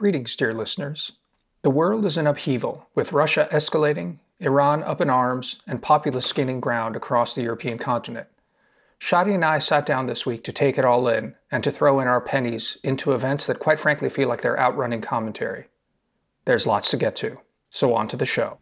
Greetings, dear listeners. The world is in upheaval, with Russia escalating, Iran up in arms, and populists gaining ground across the European continent. Shadi and I sat down this week to take it all in and to throw in our pennies into events that quite frankly feel like they're outrunning commentary. There's lots to get to, so on to the show.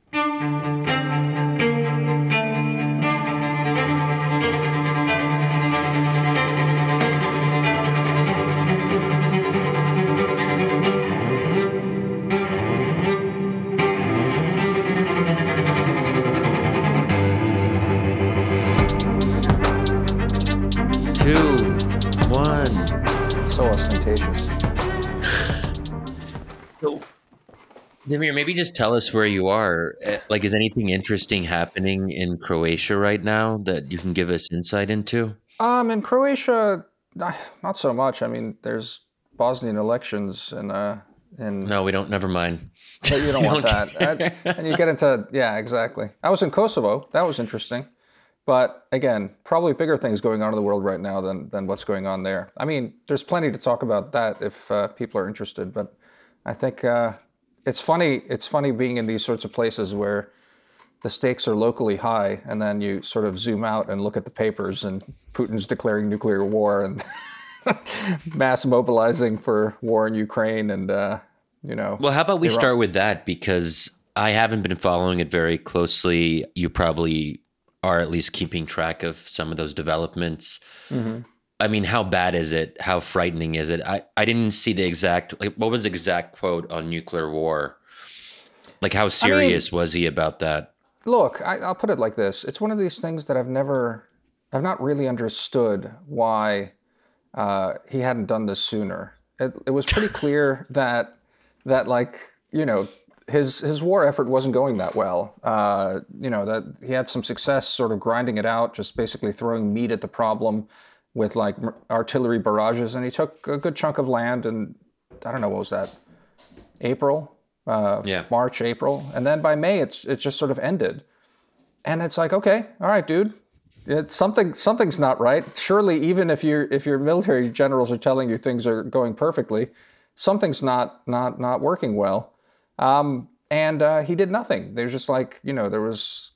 Damir, maybe just tell us where you are. Eh, Like, is anything interesting happening in Croatia right now that you can give us insight into? Um, in Croatia, not so much. I mean, there's Bosnian elections and uh, in No, we don't. Never mind. But you don't want that. And- and you get into, yeah, exactly. I was in Kosovo. That was interesting. But again, probably bigger things going on in the world right now than, than what's going on there. I mean, there's plenty to talk about that if uh, people are interested. But I think uh, it's funny. It's funny being in these sorts of places where the stakes are locally high, and then you sort of zoom out and look at the papers, and Putin's declaring nuclear war and mass mobilizing for war in Ukraine, and uh, you know. Well, how about we Iran- start with that because I haven't been following it very closely. You probably are at least keeping track of some of those developments. Mhm. I mean, how bad is it? How frightening is it? I, I didn't see the exact like what was the exact quote on nuclear war? Like how serious was he about that? Look, I, I'll put it like this: it's one of these things that I've never, I've not really understood why uh, he hadn't done this sooner. It, it was pretty clear that that like you know his his war effort wasn't going that well. Uh, you know that he had some success, sort of grinding it out, just basically throwing meat at the problem with like artillery barrages, and he took a good chunk of land. And I don't know what was that, April, uh, Yeah. March, April, and then by May, it's it just sort of ended. And it's like, okay, all right, dude, it's something something's not right. Surely, even if your if your military generals are telling you things are going perfectly, something's not not not working well. Um, and uh, he did nothing. There's just like you know there was.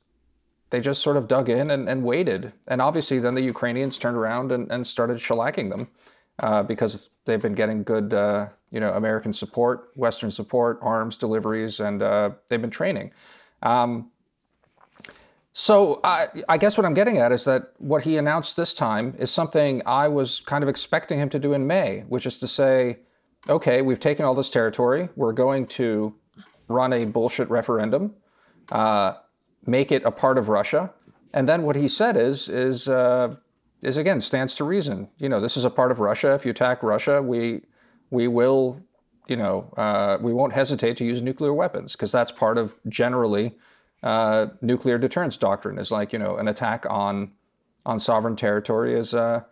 They just sort of dug in and, and waited. And obviously, then the Ukrainians turned around and, and started shellacking them uh, because they've been getting good, uh, you know, American support, Western support, arms deliveries, and uh, they've been training. Um, so I, I guess what I'm getting at is that what he announced this time is something I was kind of expecting him to do in May, which is to say, okay, we've taken all this territory. We're going to run a bullshit referendum, uh, make it a part of Russia, and then what he said is is uh, is again stands to reason. You know, this is a part of Russia. If you attack Russia, we we will, you know, uh, we won't hesitate to use nuclear weapons because that's part of generally uh, nuclear deterrence doctrine. Is like you know an attack on on sovereign territory is uh,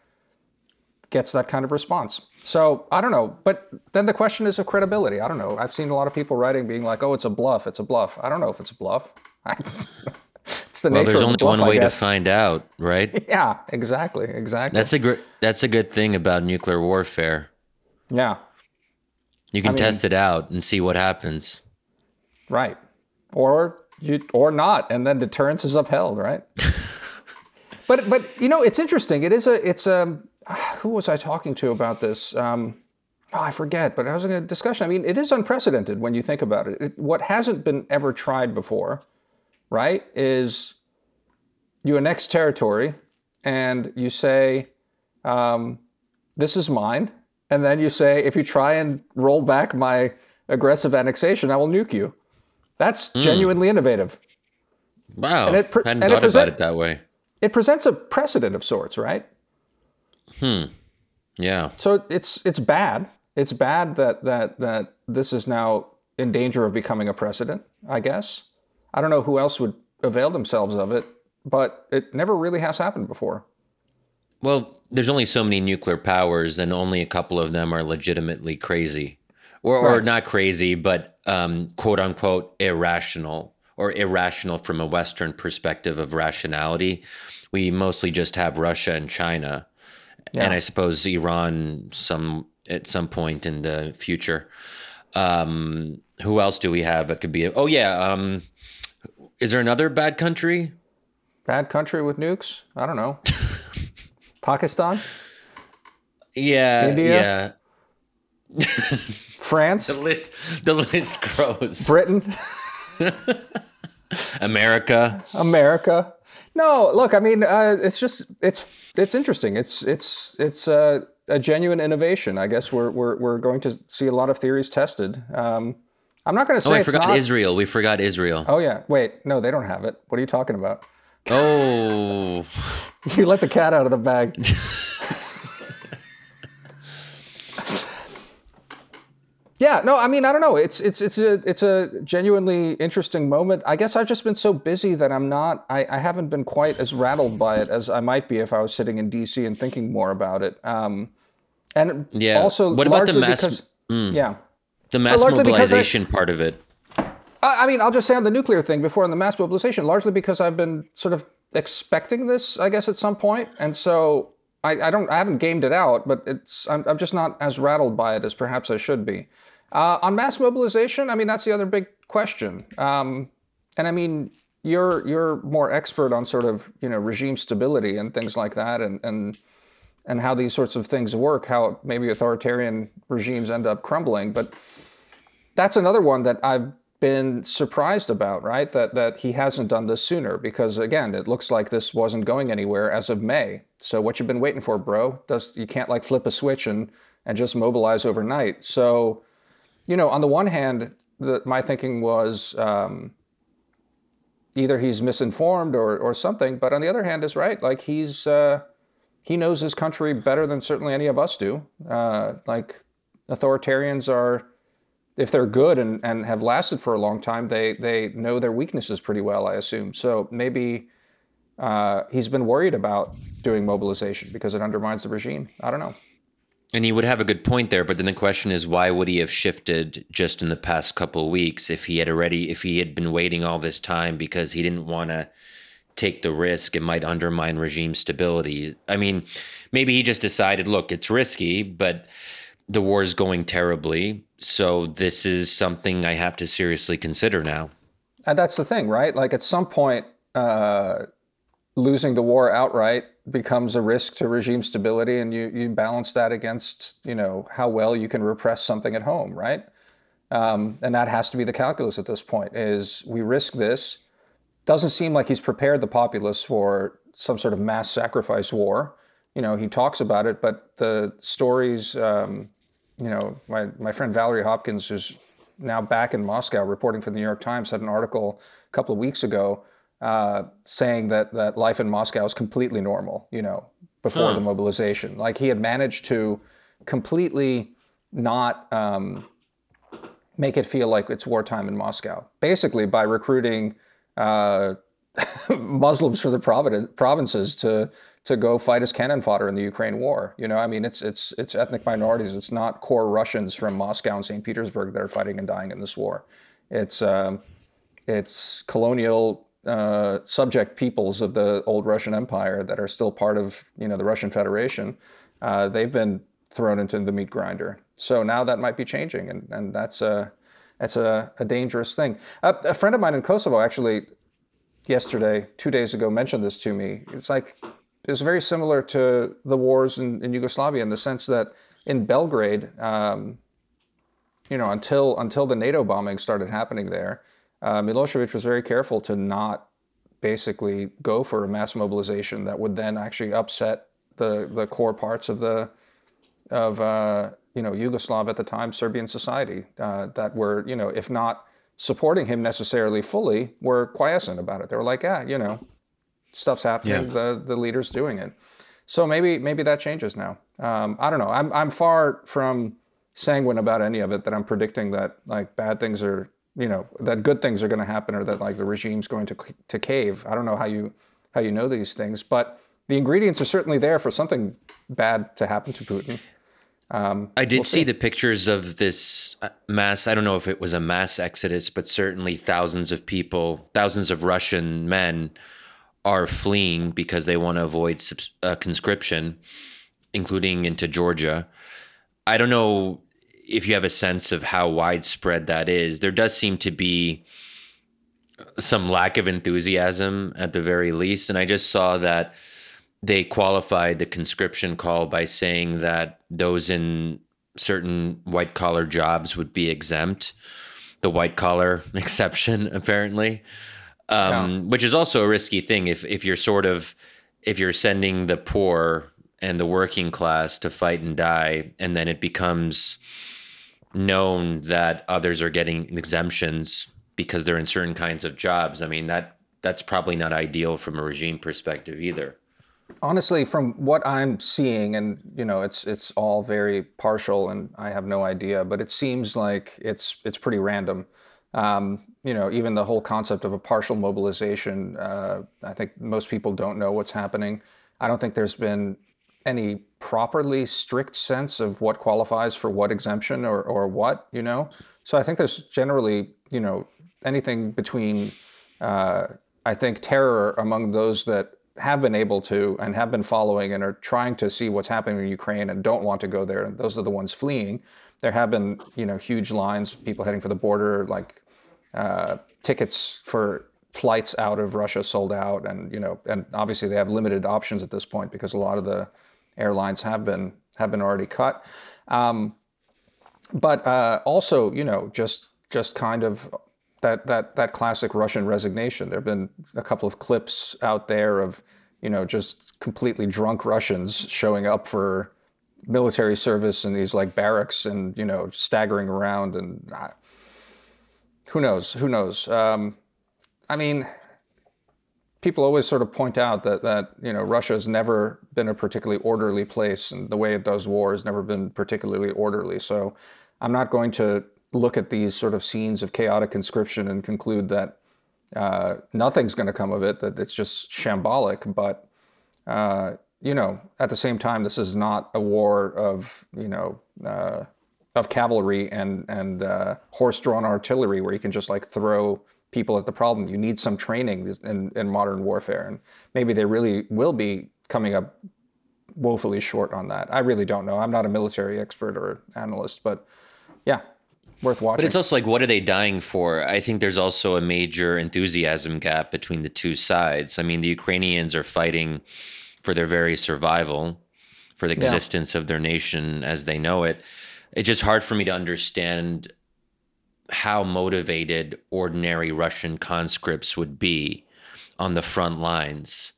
gets that kind of response. So I don't know, but then the question is of credibility. I don't know. I've seen a lot of people writing being like, "Oh, it's a bluff. It's a bluff." I don't know if it's a bluff. it's the Well, nature there's only bluff, one way to find out, right? Yeah, exactly, exactly. That's a great. That's a good thing about nuclear warfare. yeah, You can mean- test it out and see what happens. right. Or you or not, and then deterrence is upheld, right? but but you know, it's interesting. It is a it's a who was I talking to about this? Um, oh, I forget. But I was in a discussion. I mean, it is unprecedented when you think about it. it. What hasn't been ever tried before, right? Is you annex territory and you say, um, "This is mine," and then you say, "If you try and roll back my aggressive annexation, I will nuke you." That's genuinely innovative. Wow, And it pre- hadn't and it thought present- about it that way. It presents a precedent of sorts, right? Hmm. Yeah. So it's it's bad. It's bad that that that this is now in danger of becoming a precedent. I guess I don't know who else would avail themselves of it, but it never really has happened before. Well, there's only so many nuclear powers, and only a couple of them are legitimately crazy, or or not crazy, but um, quote unquote irrational, or irrational from a Western perspective of rationality. We mostly just have Russia and China, and I suppose Iran some at some point in the future. Um, who else do we have? It could be. Oh yeah. Um, is there another bad country? Bad country with nukes? I don't know. Pakistan? Yeah. India? Yeah. France? The list. The list grows. Britain? America. America? No, look, I mean, uh, it's just it's it's interesting. It's it's it's uh, a genuine innovation. I guess we're we're we're going to see a lot of theories tested. Um, I'm not going to say Oh, I forgot not. Israel. We forgot Israel. Oh yeah, wait, no, they don't have it. What are you talking about? Oh, You let the cat out of the bag. yeah, no, I mean, I don't know. It's it's it's a it's a genuinely interesting moment. I guess I've just been so busy that I'm not. I, I haven't been quite as rattled by it as I might be if I was sitting in D.C. and thinking more about it. Um, and Yeah. also What about the mass- because yeah. The mass because I- mobilization part of it. I I mean, I'll just say on the nuclear thing before on the mass mobilization, largely because I've been sort of expecting this, I guess, at some point, and so I, I don't, I haven't gamed it out, but it's, I'm, I'm just not as rattled by it as perhaps I should be. Uh, on mass mobilization, I mean, that's the other big question, um, and I mean, you're you're more expert on sort of you know regime stability and things like that, and and and how these sorts of things work, how maybe authoritarian regimes end up crumbling, but that's another one that I've been surprised about, right? That that he hasn't done this sooner because again, it looks like this wasn't going anywhere as of May. So what you've been waiting for, bro? Does you can't like flip a switch and and just mobilize overnight. So, you know, on the one hand, the, my thinking was um, either he's misinformed or or something, but on the other hand, is right. Like he's uh, he knows his country better than certainly any of us do. Uh, like authoritarians are if they're good and, and have lasted for a long time, they they know their weaknesses pretty well, I assume. So maybe uh, he's been worried about doing mobilization because it undermines the regime. I don't know. And he would have a good point there, but then the question is, why would he have shifted just in the past couple weeks if he had already, if he had been waiting all this time because he didn't want to take the risk it might undermine regime stability? I mean, maybe he just decided, look, it's risky, but the war is going terribly, so this is something I have to seriously consider now. And that's the thing, right? Like at some point, uh, losing the war outright becomes a risk to regime stability, and you you balance that against you know how well you can repress something at home, right? Um, and that has to be the calculus at this point. Is we risk this. Doesn't seem like he's prepared the populace for some sort of mass sacrifice war. You know, he talks about it, but the stories. Um, you know, my, my friend Valerie Hopkins, who's now back in Moscow reporting for the New York Times, had an article a couple of weeks ago uh, saying that, that life in Moscow is completely normal, you know, before the mobilization. Like he had managed to completely not um, make it feel like it's wartime in Moscow, basically by recruiting uh, Muslims for the provin- provinces to to go fight as cannon fodder in the Ukraine war. You know, I mean, it's it's it's ethnic minorities. It's not core Russians from Moscow and St. Petersburg that are fighting and dying in this war. It's um, it's colonial uh, subject peoples of the old Russian Empire that are still part of you know the Russian Federation. Uh, they've been thrown into the meat grinder. So now that might be changing, and and that's a that's a, a dangerous thing. A, a friend of mine in Kosovo actually yesterday, two days ago, mentioned this to me. It's like it's very similar to the wars in, in Yugoslavia in the sense that in Belgrade, um, you know, until until the NATO bombing started happening there, uh, Milosevic was very careful to not basically go for a mass mobilization that would then actually upset the the core parts of the of uh, you know Yugoslav at the time Serbian society uh, that were you know if not supporting him necessarily fully were quiescent about it. They were like, yeah, you know, stuff's happening. Yeah. The the leader's doing it. So maybe maybe that changes now. Um, I don't know. I'm I'm far from sanguine about any of it. That I'm predicting that like bad things are you know that good things are going to happen or that like the regime's going to to cave. I don't know how you how you know these things, but the ingredients are certainly there for something bad to happen to Putin. I did see the pictures of this uh, mass. I don't know if it was a mass exodus, but certainly thousands of people, thousands of Russian men are fleeing because they want to avoid uh, conscription, including into Georgia. I don't know if you have a sense of how widespread that is, there does seem to be some lack of enthusiasm at the very least. And I just saw that they qualified the conscription call by saying that those in certain white collar jobs would be exempt, the white collar exception, apparently, um, yeah. which is also a risky thing. If, if you're sort of, if you're sending the poor and the working class to fight and die, and then it becomes known that others are getting exemptions because they're in certain kinds of jobs. I mean that that's probably not ideal from a regime perspective either. Honestly, from what I'm seeing, and you know, it's it's all very partial, and I have no idea, but it seems like it's it's pretty random. Um, you know, even the whole concept of a partial mobilization, uh, I think most people don't know what's happening. I don't think there's been any properly strict sense of what qualifies for what exemption or, or what, you know? So I think there's generally, you know, anything between, uh, I think, terror among those that have been able to and have been following and are trying to see what's happening in Ukraine and don't want to go there. And those are the ones fleeing. There have been, you know, huge lines, people heading for the border, like uh, tickets for flights out of Russia sold out, and you know, and obviously they have limited options at this point because a lot of the airlines have been have been already cut. Um, but uh, also, you know, just just kind of that that that classic Russian resignation. There have been a couple of clips out there of you know just completely drunk Russians showing up for military service in these like barracks and you know staggering around and uh, who knows who knows. Um, I mean, people always sort of point out that that you know Russia has never been a particularly orderly place, and the way it does war has never been particularly orderly. So I'm not going to look at these sort of scenes of chaotic conscription and conclude that uh, nothing's going to come of it, that it's just shambolic. But uh, you know, at the same time, this is not a war of you know. Uh, of cavalry and and uh, horse-drawn artillery, where you can just like throw people at the problem. You need some training in, in modern warfare, and maybe they really will be coming up woefully short on that. I really don't know. I'm not a military expert or analyst, but yeah, worth watching. But it's also like, what are they dying for? I think there's also a major enthusiasm gap between the two sides. I mean, the Ukrainians are fighting for their very survival, for the existence yeah. of their nation as they know it. It's just hard for me to understand how motivated ordinary Russian conscripts would be on the front lines.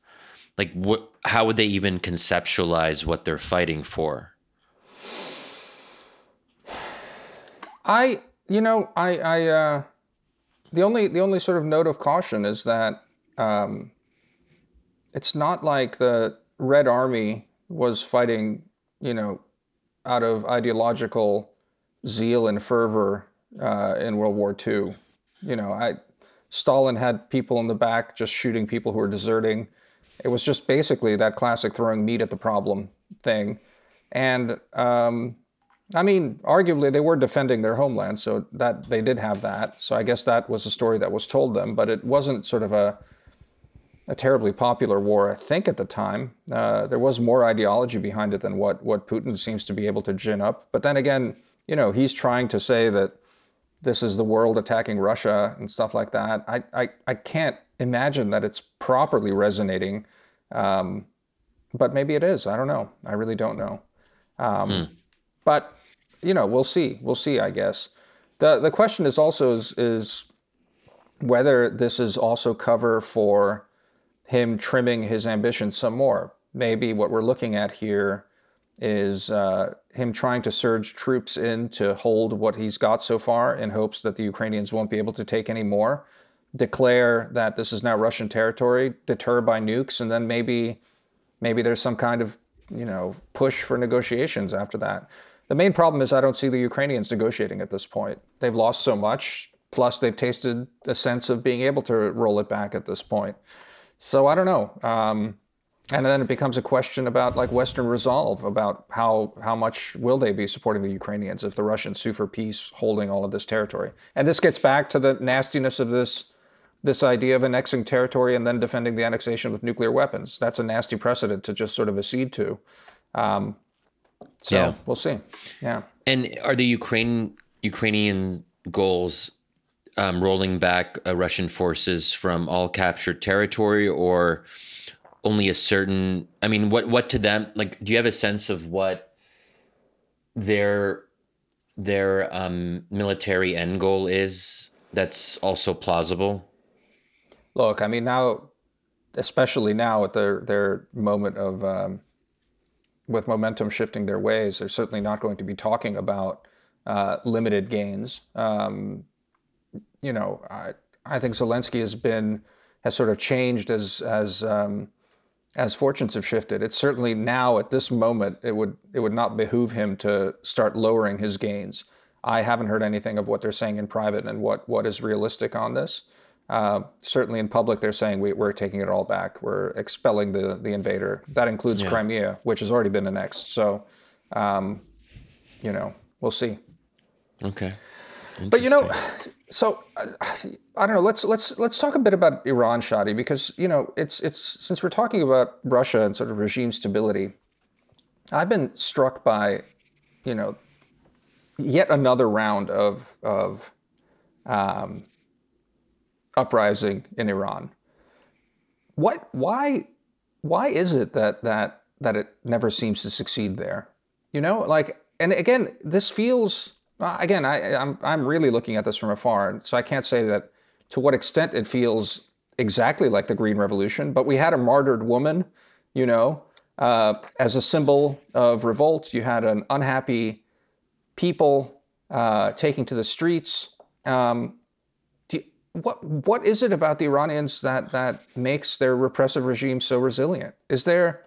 Like, what? How would they even conceptualize what they're fighting for? I, you know, I, I, uh, the only, the only sort of note of caution is that um, it's not like the Red Army was fighting, you know, out of ideological zeal and fervor uh, in World War II. You know, I Stalin had people in the back just shooting people who were deserting. It was just basically that classic throwing meat at the problem thing. And um, I mean, arguably they were defending their homeland, so that they did have that. So I guess that was a story that was told them, but it wasn't sort of a a terribly popular war, I think, at the time. Uh, there was more ideology behind it than what what Putin seems to be able to gin up. But then again, you know, he's trying to say that this is the world attacking Russia and stuff like that. I, I, I can't imagine that it's properly resonating. Um, but maybe it is. I don't know. I really don't know. Um, hmm. But, you know, we'll see. We'll see, I guess. The, the question is also is, is whether this is also cover for him trimming his ambition some more. Maybe what we're looking at here is uh, him trying to surge troops in to hold what he's got so far in hopes that the Ukrainians won't be able to take any more, declare that this is now Russian territory, deter by nukes, and then maybe maybe there's some kind of you know push for negotiations after that. The main problem is I don't see the Ukrainians negotiating at this point. They've lost so much, plus they've tasted a sense of being able to roll it back at this point. So I don't know. Um, and then it becomes a question about like Western resolve about how how much will they be supporting the Ukrainians if the Russians sue for peace, holding all of this territory. And this gets back to the nastiness of this this idea of annexing territory and then defending the annexation with nuclear weapons. That's a nasty precedent to just sort of accede to. Um, so yeah. we'll see. Yeah. And are the Ukraine Ukrainian goals um, rolling back uh, Russian forces from all captured territory, or only a certain? I mean, what what to them? Like, do you have a sense of what their their um, military end goal is? That's also plausible. Look, I mean, now, especially now at their their moment of um, with momentum shifting their ways, they're certainly not going to be talking about uh, limited gains. Um, you know, I, I think Zelensky has been has sort of changed as as um, as fortunes have shifted. It's certainly now at this moment it would it would not behoove him to start lowering his gains. I haven't heard anything of what they're saying in private and what what is realistic on this. Uh, certainly in public, they're saying we, are taking it all back. We're expelling the the invader. That includes yeah. Crimea, which has already been annexed. So, um, you know, we'll see. Okay. But you know, so I don't know. Let's let's let's talk a bit about Iran, Shadi, because you know it's it's since we're talking about Russia and sort of regime stability, I've been struck by, you know, yet another round of of um, uprising in Iran. What why why is it that that that it never seems to succeed there? You know, like and again, this feels again, I, I'm I'm really looking at this from afar, so I can't say that to what extent it feels exactly like the Green Revolution. But we had a martyred woman, you know, uh, as a symbol of revolt. You had an unhappy people uh, taking to the streets. Um, you, what what is it about the Iranians that that makes their repressive regime so resilient? Is there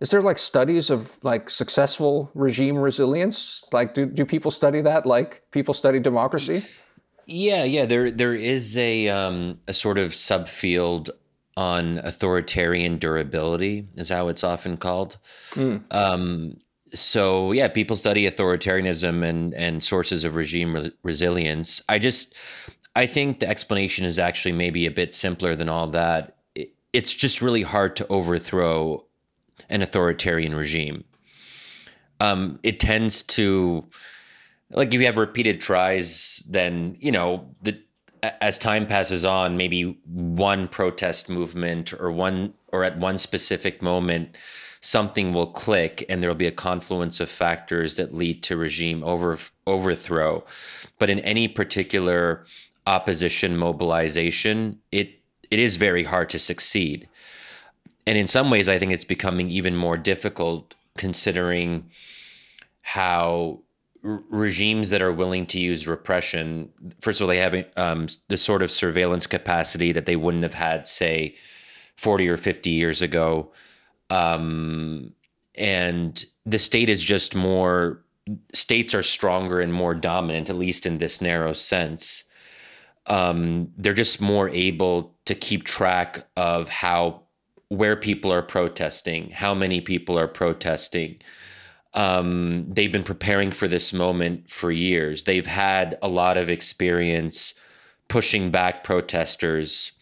is there like studies of like successful regime resilience? Like, do, do people study that like people study democracy? Yeah, yeah. There there is a um, a sort of subfield on authoritarian durability, is how it's often called. Mm. Um, so yeah, people study authoritarianism and and sources of regime re- resilience. I just I think the explanation is actually maybe a bit simpler than all that. It, it's just really hard to overthrow an authoritarian regime. Um, it tends to, like, if you have repeated tries, then you know the as time passes on, maybe one protest movement or one or at one specific moment, something will click and there will be a confluence of factors that lead to regime over overthrow. But in any particular opposition mobilization, it it is very hard to succeed and in some ways, I think it's becoming even more difficult considering how r- regimes that are willing to use repression, first of all, they have um, the sort of surveillance capacity that they wouldn't have had, say, 40 or 50 years ago. Um, and the state is just more, states are stronger and more dominant, at least in this narrow sense. Um, they're just more able to keep track of how where people are protesting, how many people are protesting. Um, they've been preparing for this moment for years. They've had a lot of experience pushing back protesters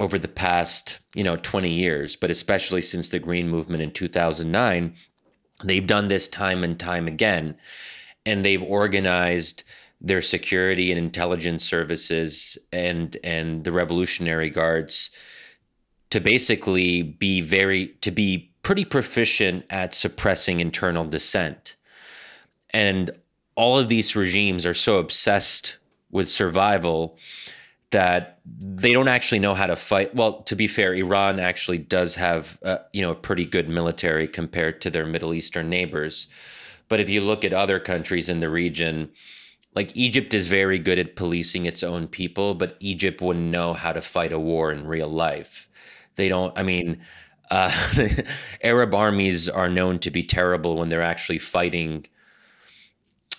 over the past, you know, 20 years, but especially since the Green Movement in 2009, they've done this time and time again. And they've organized their security and intelligence services and and the Revolutionary Guards to basically be very to be pretty proficient at suppressing internal dissent. And all of these regimes are so obsessed with survival that they don't actually know how to fight. Well, to be fair, Iran actually does have uh, you know a pretty good military compared to their Middle Eastern neighbors. But if you look at other countries in the region, like Egypt is very good at policing its own people, but Egypt wouldn't know how to fight a war in real life. They don't. I mean, uh, Arab armies are known to be terrible when they're actually fighting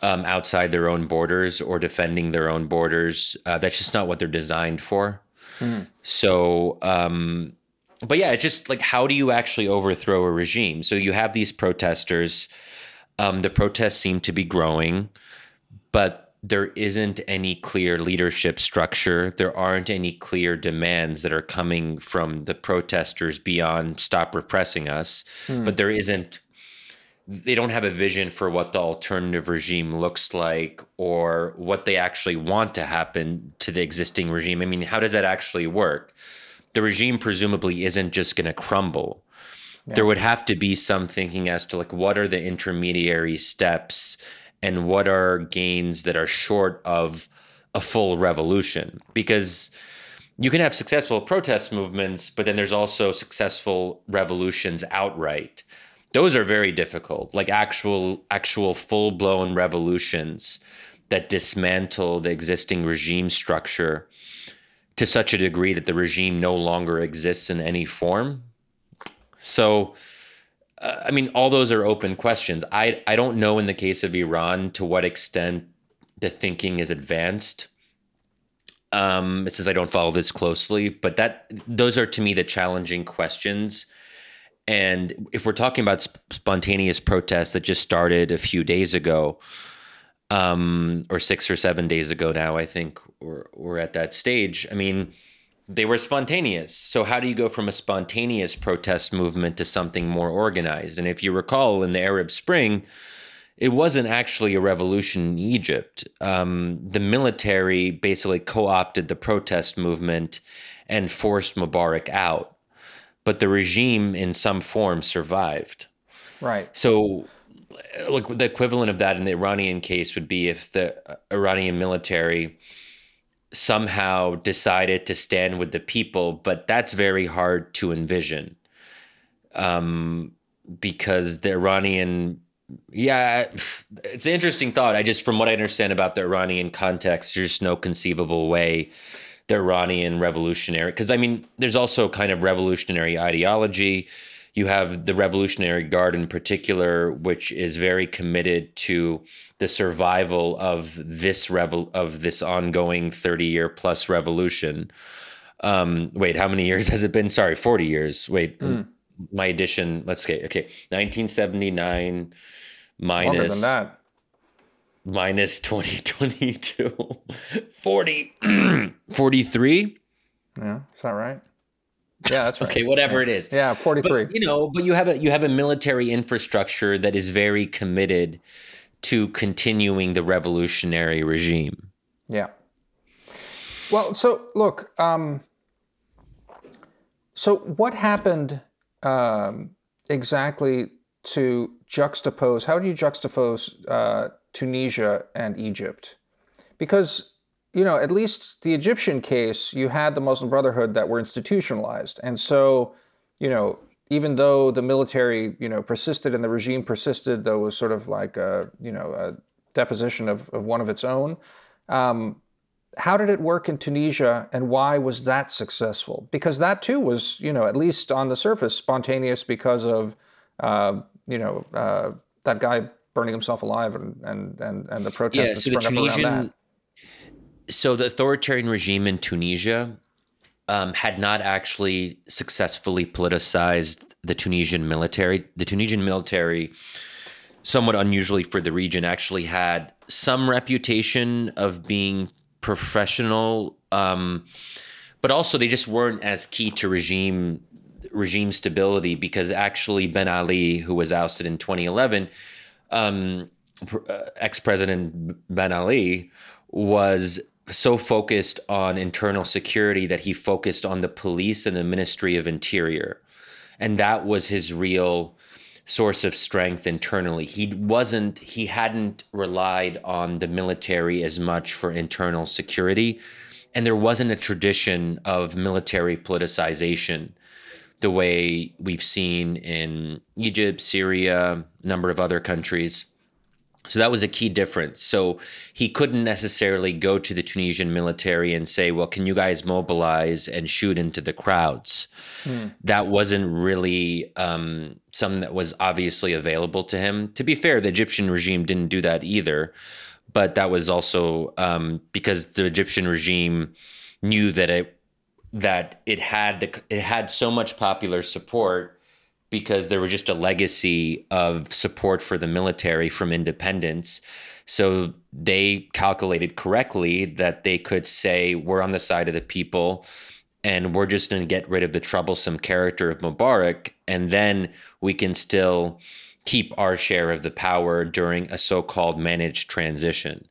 um, outside their own borders or defending their own borders. Uh, that's just not what they're designed for. Mm. So, um, but yeah, it's just like how do you actually overthrow a regime? So you have these protesters. Um, the protests seem to be growing, but there isn't any clear leadership structure. There aren't any clear demands that are coming from the protesters beyond stop repressing us. Hmm. But there isn't they don't have a vision for what the alternative regime looks like or what they actually want to happen to the existing regime. I mean, how does that actually work? The regime presumably isn't just going to crumble. Yeah. There would have to be some thinking as to like what are the intermediary steps and what are gains that are short of a full revolution? Because you can have successful protest movements, but then there's also successful revolutions outright. Those are very difficult like actual actual full blown revolutions that dismantle the existing regime structure to such a degree that the regime no longer exists in any form. So i mean all those are open questions i i don't know in the case of iran to what extent the thinking is advanced um it says i don't follow this closely but that those are to me the challenging questions and if we're talking about sp- spontaneous protests that just started a few days ago, um, or six or seven days ago now, I think we're, we're at that stage. I mean, they were spontaneous. So, how do you go from a spontaneous protest movement to something more organized? And if you recall, in the Arab Spring, it wasn't actually a revolution in Egypt. Um, the military basically co opted the protest movement and forced Mubarak out but the regime in some form survived. Right. So, look, the equivalent of that in the Iranian case would be if the Iranian military somehow decided to stand with the people, but that's very hard to envision. Um, because the Iranian yeah, it's an interesting thought. I just, from what I understand about the Iranian context, there's no conceivable way the Iranian revolutionary because I mean there's also kind of revolutionary ideology. You have the Revolutionary Guard in particular, which is very committed to the survival of this revel of this ongoing 30 year plus revolution. Um, wait, how many years has it been? Sorry, 40 years. Wait, mm. my edition. Let's get okay. 1979 minus minus 2022 40 43 yeah is that right yeah that's right. Okay whatever it is. Yeah 43 but, you know but you have a you have a military infrastructure that is very committed to continuing the revolutionary regime. Yeah. Well so look um so what happened um exactly to juxtapose how do you juxtapose uh Tunisia and Egypt. Because, you know, at least the Egyptian case, you had the Muslim Brotherhood that were institutionalized. And so, you know, even though the military, you know, persisted and the regime persisted, though was sort of like a, you know, a deposition of, of one of its own. Um, how did it work in Tunisia and why was that successful? Because that too was, you know, at least on the surface, spontaneous because of, uh, you know, uh, that guy burning himself alive and and and, and the protests yeah, so the Tunisian, So the authoritarian regime in Tunisia um, had not actually successfully politicized the Tunisian military. The Tunisian military, somewhat unusually for the region, actually had some reputation of being professional, um, but also they just weren't as key to regime regime stability because actually Ben Ali, who was ousted in 2011 um, uh, ex-president Ben Ali was so focused on internal security that he focused on the police and the Ministry of Interior, and that was his real source of strength internally. He wasn't he hadn't relied on the military as much for internal security and there wasn't a tradition of military politicization the way we've seen in Egypt, Syria, a number of other countries. So that was a key difference. So he couldn't necessarily go to the Tunisian military and say, well, can you guys mobilize and shoot into the crowds? Hmm. That wasn't really um, something that was obviously available to him. To be fair, the Egyptian regime didn't do that either. But that was also um, because the Egyptian regime knew that it that it had the, it had so much popular support because there was just a legacy of support for the military from independence. So they calculated correctly that they could say we're on the side of the people and we're just going to get rid of the troublesome character of Mubarak and then we can still keep our share of the power during a so-called managed transition.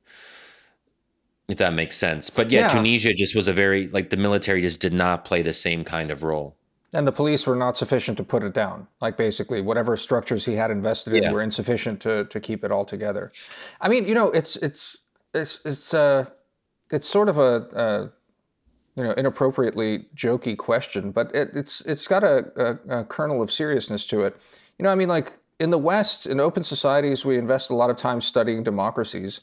If that makes sense. But yeah, yeah, tunisia just was a very like the military just did not play the same kind of role and the police were not sufficient to put it down like basically whatever structures he had invested in yeah. were insufficient to to keep it all together i mean you know it's it's it's it's uh it's sort of a, a you know inappropriately jokey question but it, it's it's got a, a, a kernel of seriousness to it you know i mean like in the West, in open societies, we invest a lot of time studying democracies.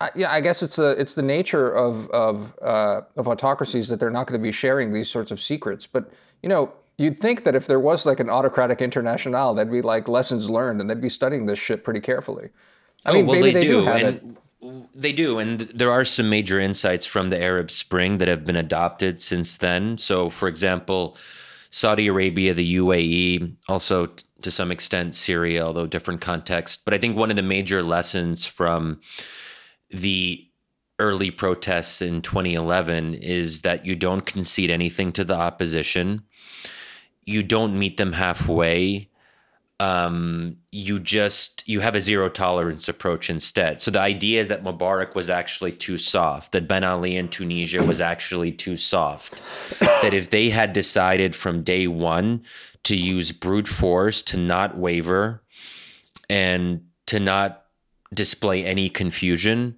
I, yeah, I guess it's a it's the nature of of uh, of autocracies that they're not going to be sharing these sorts of secrets. But you know, you'd think that if there was like an autocratic international, there'd be like lessons learned, and they'd be studying this shit pretty carefully. I oh, mean, well, maybe they, they do, do and it. they do, and there are some major insights from the Arab Spring that have been adopted since then. So, for example, Saudi Arabia, the UAE, also to some extent Syria, although different context. But I think one of the major lessons from the early protests in 2011 is that you don't concede anything to the opposition. You don't meet them halfway. Um, you just you have a zero tolerance approach instead. So the idea is that Mubarak was actually too soft, that Ben Ali in Tunisia was actually too soft. that if they had decided from day one to use brute force, to not waver, and to not display any confusion.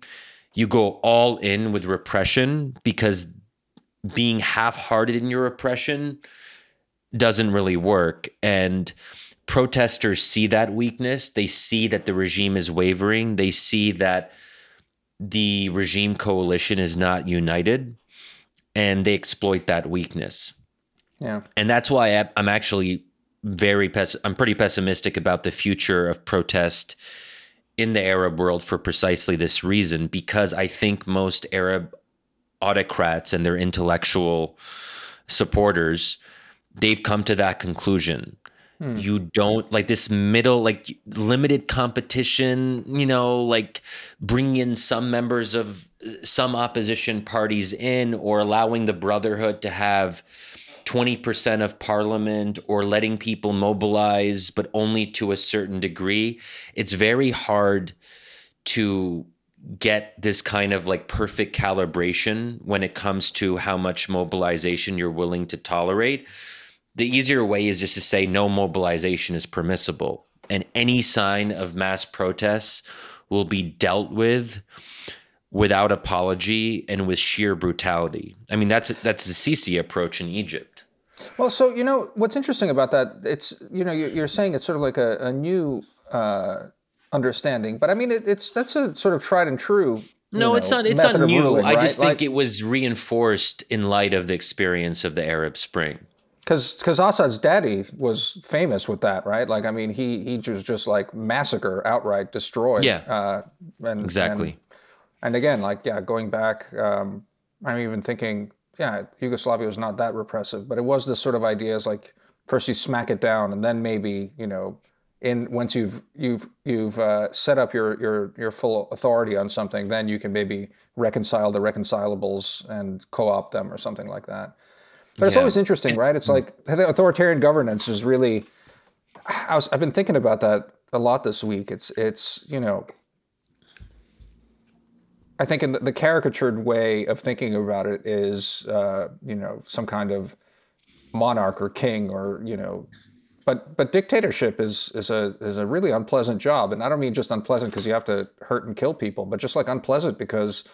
You go all in with repression because being half hearted in your repression doesn't really work. And protesters see that weakness. They see that the regime is wavering. They see that the regime coalition is not united and they exploit that weakness. Yeah. And that's why I'm actually very pess- I'm pretty pessimistic about the future of protest in the Arab world for precisely this reason because I think most Arab autocrats and their intellectual supporters they've come to that conclusion. Hmm. You don't like this middle, like limited competition, you know, like bringing in some members of some opposition parties in or allowing the Brotherhood to have 20% of parliament or letting people mobilize, but only to a certain degree, it's very hard to get this kind of like perfect calibration when it comes to how much mobilization you're willing to tolerate. The easier way is just to say no mobilization is permissible. And any sign of mass protests will be dealt with without apology and with sheer brutality. I mean, that's that's the Sisi approach in Egypt. Well, so you know what's interesting about that? It's you know you're saying it's sort of like a, a new uh, understanding, but I mean it, it's that's a sort of tried and true. No, know, it's not. It's not new. Ruling, I just think like, it was reinforced in light of the experience of the Arab Spring. Because because Assad's daddy was famous with that, right? Like I mean, he he was just like massacre, outright destroy. Yeah. Uh, and, exactly. And, and, again, like yeah, going back, um, I'm even thinking yeah, Yugoslavia was not that repressive, but it was this sort of ideas like first you smack it down, and then maybe you know, in once you've you've you've uh, set up your your your full authority on something, then you can maybe reconcile the reconcilables and co-opt them or something like that. But it's always interesting, right? It's like authoritarian governance is really. I was, I've been thinking about that a lot this week. It's it's you know I think in the, the, caricatured way of thinking about it is, uh, you know, some kind of monarch or king or you know, but but dictatorship is is a is a really unpleasant job, and I don't mean just unpleasant because you have to hurt and kill people, but just like unpleasant because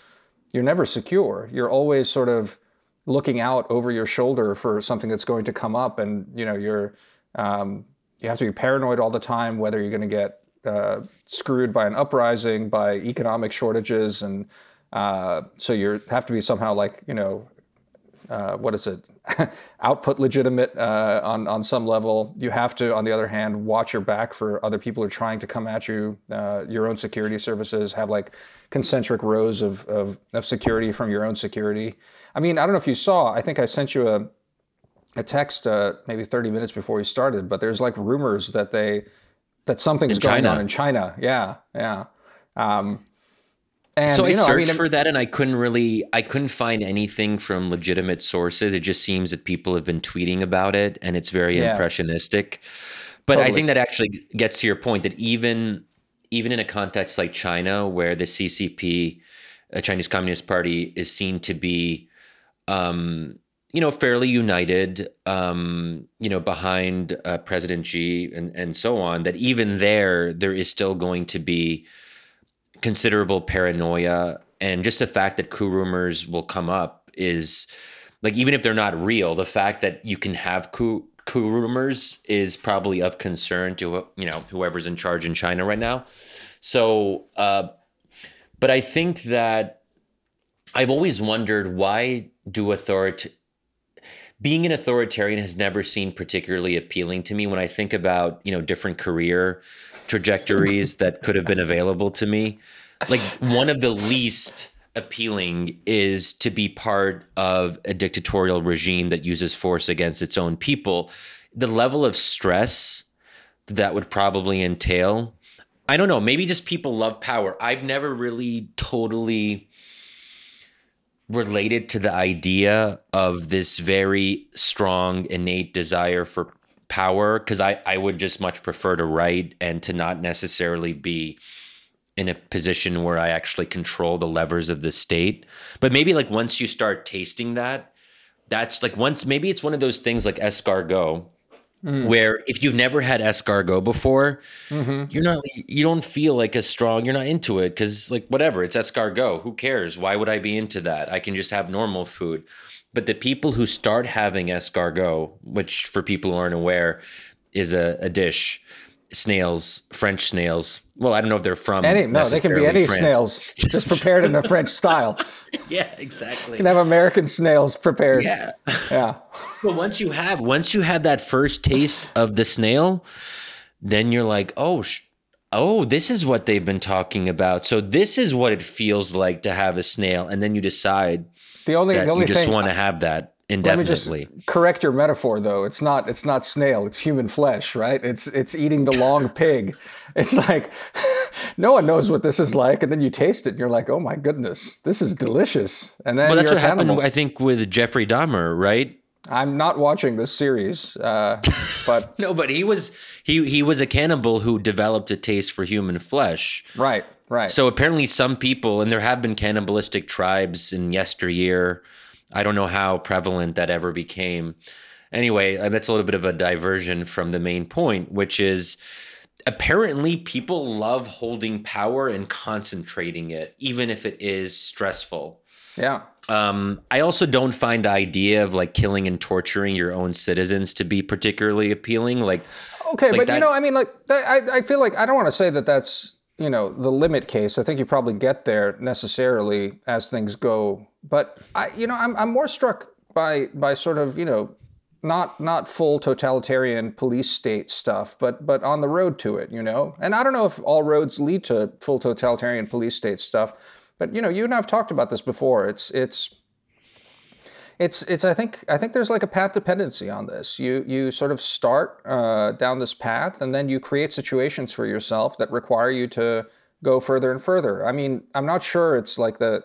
you're never secure. You're always sort of looking out over your shoulder for something that's going to come up, and you know you're um, you have to be paranoid all the time whether you're going to get uh, screwed by an uprising, by economic shortages, and uh, so you have to be somehow like you know uh, what is it output legitimate uh, on on some level. You have to, on the other hand, watch your back for other people who are trying to come at you. Uh, your own security services have like concentric rows of, of of security from your own security. I mean, I don't know if you saw. I think I sent you a a text uh, maybe 30 minutes before we started, but there's like rumors that they that something's in going China. on in China. Yeah, yeah. Um, and, so I know, searched I mean, for that, and I couldn't really, I couldn't find anything from legitimate sources. It just seems that people have been tweeting about it, and it's very yeah. impressionistic. But I think that actually gets to your point that even even in a context like China, where the CCP, a Chinese Communist Party, is seen to be, um, you know, fairly united, um, you know, behind uh, President Xi and and so on, that even there there is still going to be considerable paranoia, and just the fact that coup rumors will come up is like even if they're not real, the fact that you can have coup coup rumors is probably of concern to you know whoever's in charge in China right now. So, uh, but I think that I've always wondered why do authority being an authoritarian has never seemed particularly appealing to me when I think about you know different career trajectories that could have been available to me. Like one of the least appealing is to be part of a dictatorial regime that uses force against its own people. The level of stress that would probably entail. I don't know, maybe just people love power. I've never really totally related to the idea of this very strong innate desire for power because I, I would just much prefer to write and to not necessarily be in a position where I actually control the levers of the state. But maybe like once you start tasting that, that's like once maybe it's one of those things like escargot mm. where if you've never had escargot before, mm-hmm. you're not you don't feel like a strong, you're not into it cuz like whatever, it's escargot, who cares? Why would I be into that? I can just have normal food. But the people who start having escargot, which for people who aren't aware is a, a dish, snails, French snails. Well, I don't know if they're from Any no, they can be any France. snails, just prepared in a French style. Yeah, exactly. You can have American snails prepared. Yeah. Yeah. But once you have once you have that first taste of the snail, then you're like, oh, sh- oh, this is what they've been talking about. So this is what it feels like to have a snail, and then you decide The only the only you just thing want to have that indefinitely. Let me just correct your metaphor though. It's not it's not snail, it's human flesh, right? It's it's eating the long pig. It's like no one knows what this is like, and then you taste it and you're like, oh my goodness, this is delicious. And then Well, that's you're what happened, cannibal. I think, with Jeffrey Dahmer, right? I'm not watching this series, uh, but No, but he was he he was a cannibal who developed a taste for human flesh. right, right. So apparently, some people, and there have been cannibalistic tribes in yesteryear. I don't know how prevalent that ever became. Anyway, and that's a little bit of a diversion from the main point, which is apparently people love holding power and concentrating it, even if it is stressful. yeah. Um, I also don't find the idea of like killing and torturing your own citizens to be particularly appealing. Like, Okay, but that- you know, I mean, like, I, I feel like I don't want to say that that's you know the limit case. I think you probably get there necessarily as things go. But I, you know, I'm I'm more struck by by sort of you know not not full totalitarian police state stuff, but but on the road to it, you know. And I don't know if all roads lead to full totalitarian police state stuff, but you know, you and I've talked about this before. It's it's it's it's I think I think there's like a path dependency on this. You you sort of start uh, down this path, and then you create situations for yourself that require you to go further and further. I mean, I'm not sure it's like the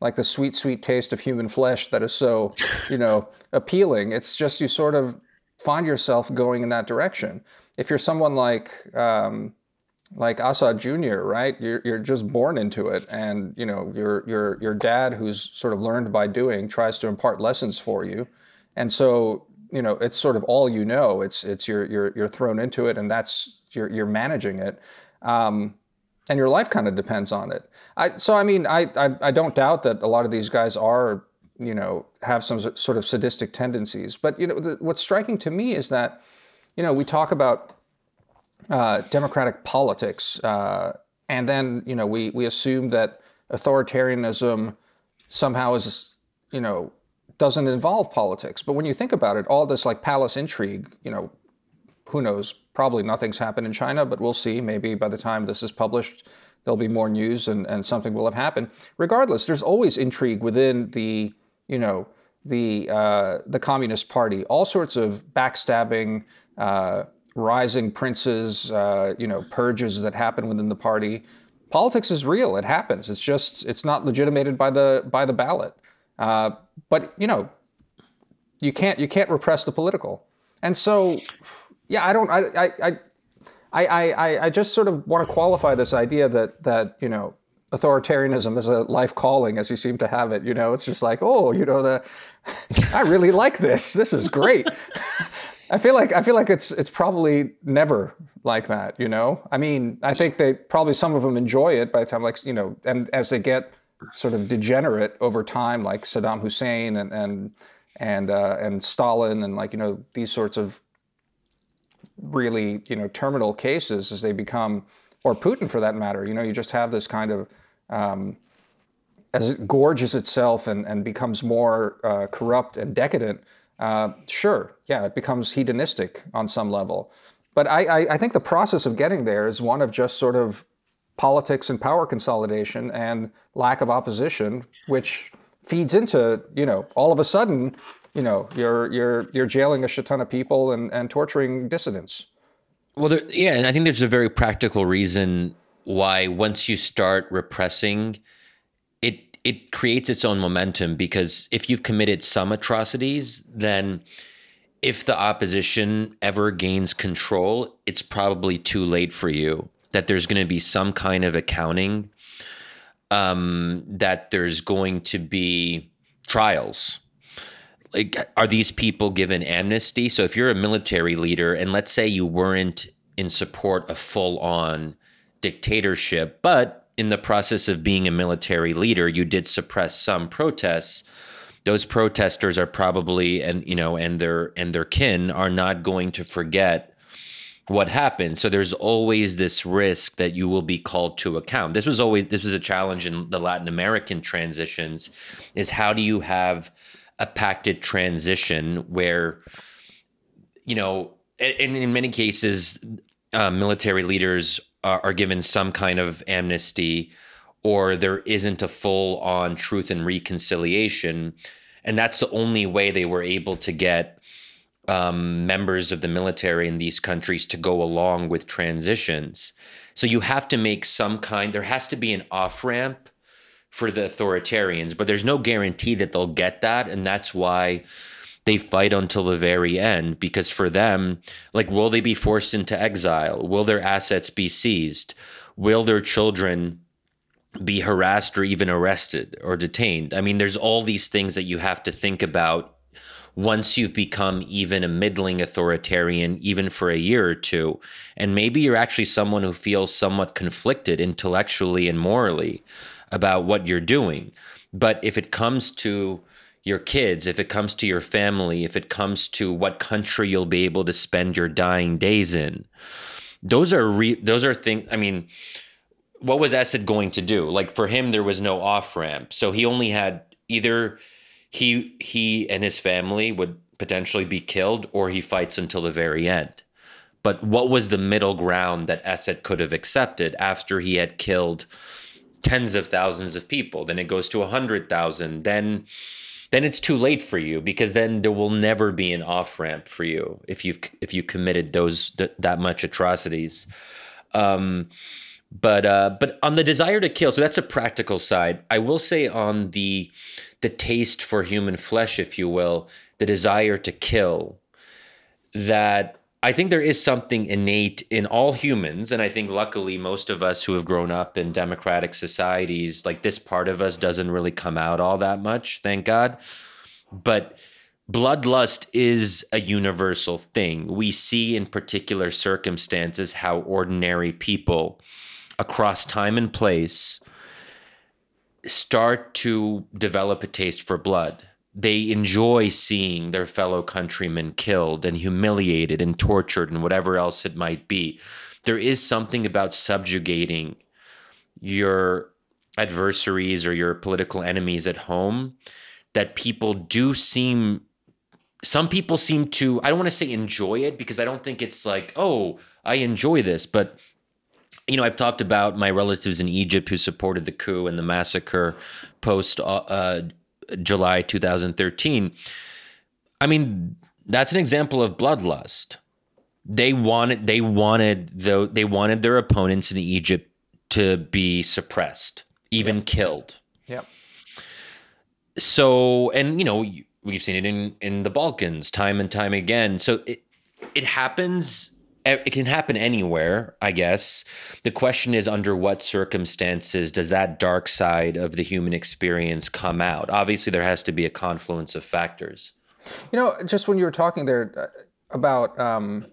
like the sweet sweet taste of human flesh that is so you know appealing. It's just you sort of find yourself going in that direction. If you're someone like um, like Assad Jr., right? You're, you're just born into it, and you know your your your dad, who's sort of learned by doing, tries to impart lessons for you, and so you know it's sort of all you know. It's it's you're you're you're thrown into it, and that's you're you're managing it, um, and your life kind of depends on it. I so I mean I, I I don't doubt that a lot of these guys are you know have some sort of sadistic tendencies, but you know the, what's striking to me is that you know we talk about uh, democratic politics, uh, and then you know we we assume that authoritarianism somehow is you know doesn't involve politics. But when you think about it, all this like palace intrigue, you know, who knows? Probably nothing's happened in China, but we'll see. Maybe by the time this is published, there'll be more news and, and something will have happened. Regardless, there's always intrigue within the you know the uh, the Communist Party. All sorts of backstabbing. Uh, rising princes, uh, you know, purges that happen within the party. Politics is real; it happens. It's just it's not legitimated by the by the ballot. Uh, but you know, you can't you can't repress the political. And so, yeah, I don't. I I I I, I, I just sort of want to qualify this idea that that you know authoritarianism is a life calling as you seem to have it. You know, it's just like oh, you know the I really like this. This is great. I feel like I feel like it's it's probably never like that, you know. I mean, I think they probably some of them enjoy it by the time, like you know, and as they get sort of degenerate over time, like Saddam Hussein and and and uh, and Stalin, and like you know these sorts of really you know terminal cases as they become, or Putin for that matter. You know, you just have this kind of um, as it gorges itself and and becomes more uh, corrupt and decadent uh, sure, yeah, it becomes hedonistic on some level. But I, I, I, think the process of getting there is one of just sort of politics and power consolidation and lack of opposition, which feeds into, you know, all of a sudden, you know, you're you're you're jailing a shit ton of people and, and torturing dissidents. Well, there, yeah, and I think there's a very practical reason why once you start repressing it creates its own momentum because if you've committed some atrocities, then if the opposition ever gains control, it's probably too late for you. That there's going to be some kind of accounting, um, that there's going to be trials. Like, are these people given amnesty? So, if you're a military leader, and let's say you weren't in support of full on dictatorship, but in the process of being a military leader, you did suppress some protests. Those protesters are probably and you know and their and their kin are not going to forget what happened. So there's always this risk that you will be called to account. This was always this was a challenge in the Latin American transitions is how do you have a pacted transition where you know in, in many cases uh, military leaders uh, are given some kind of amnesty or there isn't a full on truth and reconciliation. And that's the only way they were able to get um, members of the military in these countries to go along with transitions. So you have to make some kind, there has to be an off ramp for the authoritarians, but there's no guarantee that they'll get that. And that's why they fight until the very end because for them, like, will they be forced into exile? Will their assets be seized? Will their children be harassed or even arrested or detained? I mean, there's all these things that you have to think about once you've become even a middling authoritarian, even for a year or two. And maybe you're actually someone who feels somewhat conflicted intellectually and morally about what you're doing. But if it comes to your kids, if it comes to your family, if it comes to what country you'll be able to spend your dying days in. Those are re- those are things I mean what was Assad going to do? Like for him there was no off ramp. So he only had either he he and his family would potentially be killed or he fights until the very end. But what was the middle ground that Assad could have accepted after he had killed tens of thousands of people? Then it goes to a hundred thousand. Then then it's too late for you because then there will never be an off ramp for you if you've if you committed those th- that much atrocities. Um, but uh, but on the desire to kill, so that's a practical side. I will say on the the taste for human flesh, if you will, the desire to kill, that I think there is something innate in all humans. And I think luckily, most of us who have grown up in democratic societies, like this part of us doesn't really come out all that much, thank God. But bloodlust is a universal thing. We see in particular circumstances how ordinary people across time and place start to develop a taste for blood they enjoy seeing their fellow countrymen killed and humiliated and tortured and whatever else it might be. There is something about subjugating your adversaries or your political enemies at home that people do seem some people seem to I don't want to say enjoy it because I don't think it's like, "Oh, I enjoy this," but you know, I've talked about my relatives in Egypt who supported the coup and the massacre post uh, July 2013. I mean, that's an example of bloodlust. They wanted they wanted the they wanted their opponents in Egypt to be suppressed, even yep. killed. Yep. So, and you know, we've seen it in in the Balkans time and time again. So it, it happens it can happen anywhere, I guess. The question is under what circumstances does that dark side of the human experience come out? Obviously, there has to be a confluence of factors. You know, just when you were talking there uh, about um,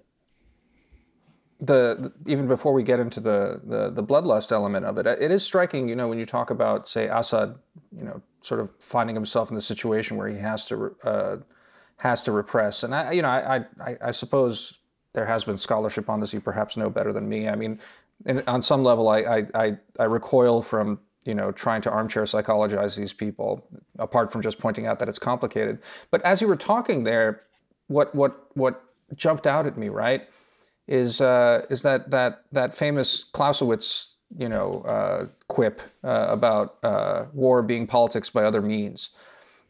the, the, even before we get into the, the the bloodlust element of it, it is striking. You know, when you talk about say Assad, you know, sort of finding himself in the situation where he has to uh, has to repress, and I, you know, I, I I suppose there has been scholarship on this. You perhaps know better than me. I mean, on some level, I, I, I recoil from you know trying to armchair psychologize these people, apart from just pointing out that it's complicated. But as you were talking there, what what what jumped out at me right is uh, is that that that famous Clausewitz you know uh, quip uh, about uh, war being politics by other means.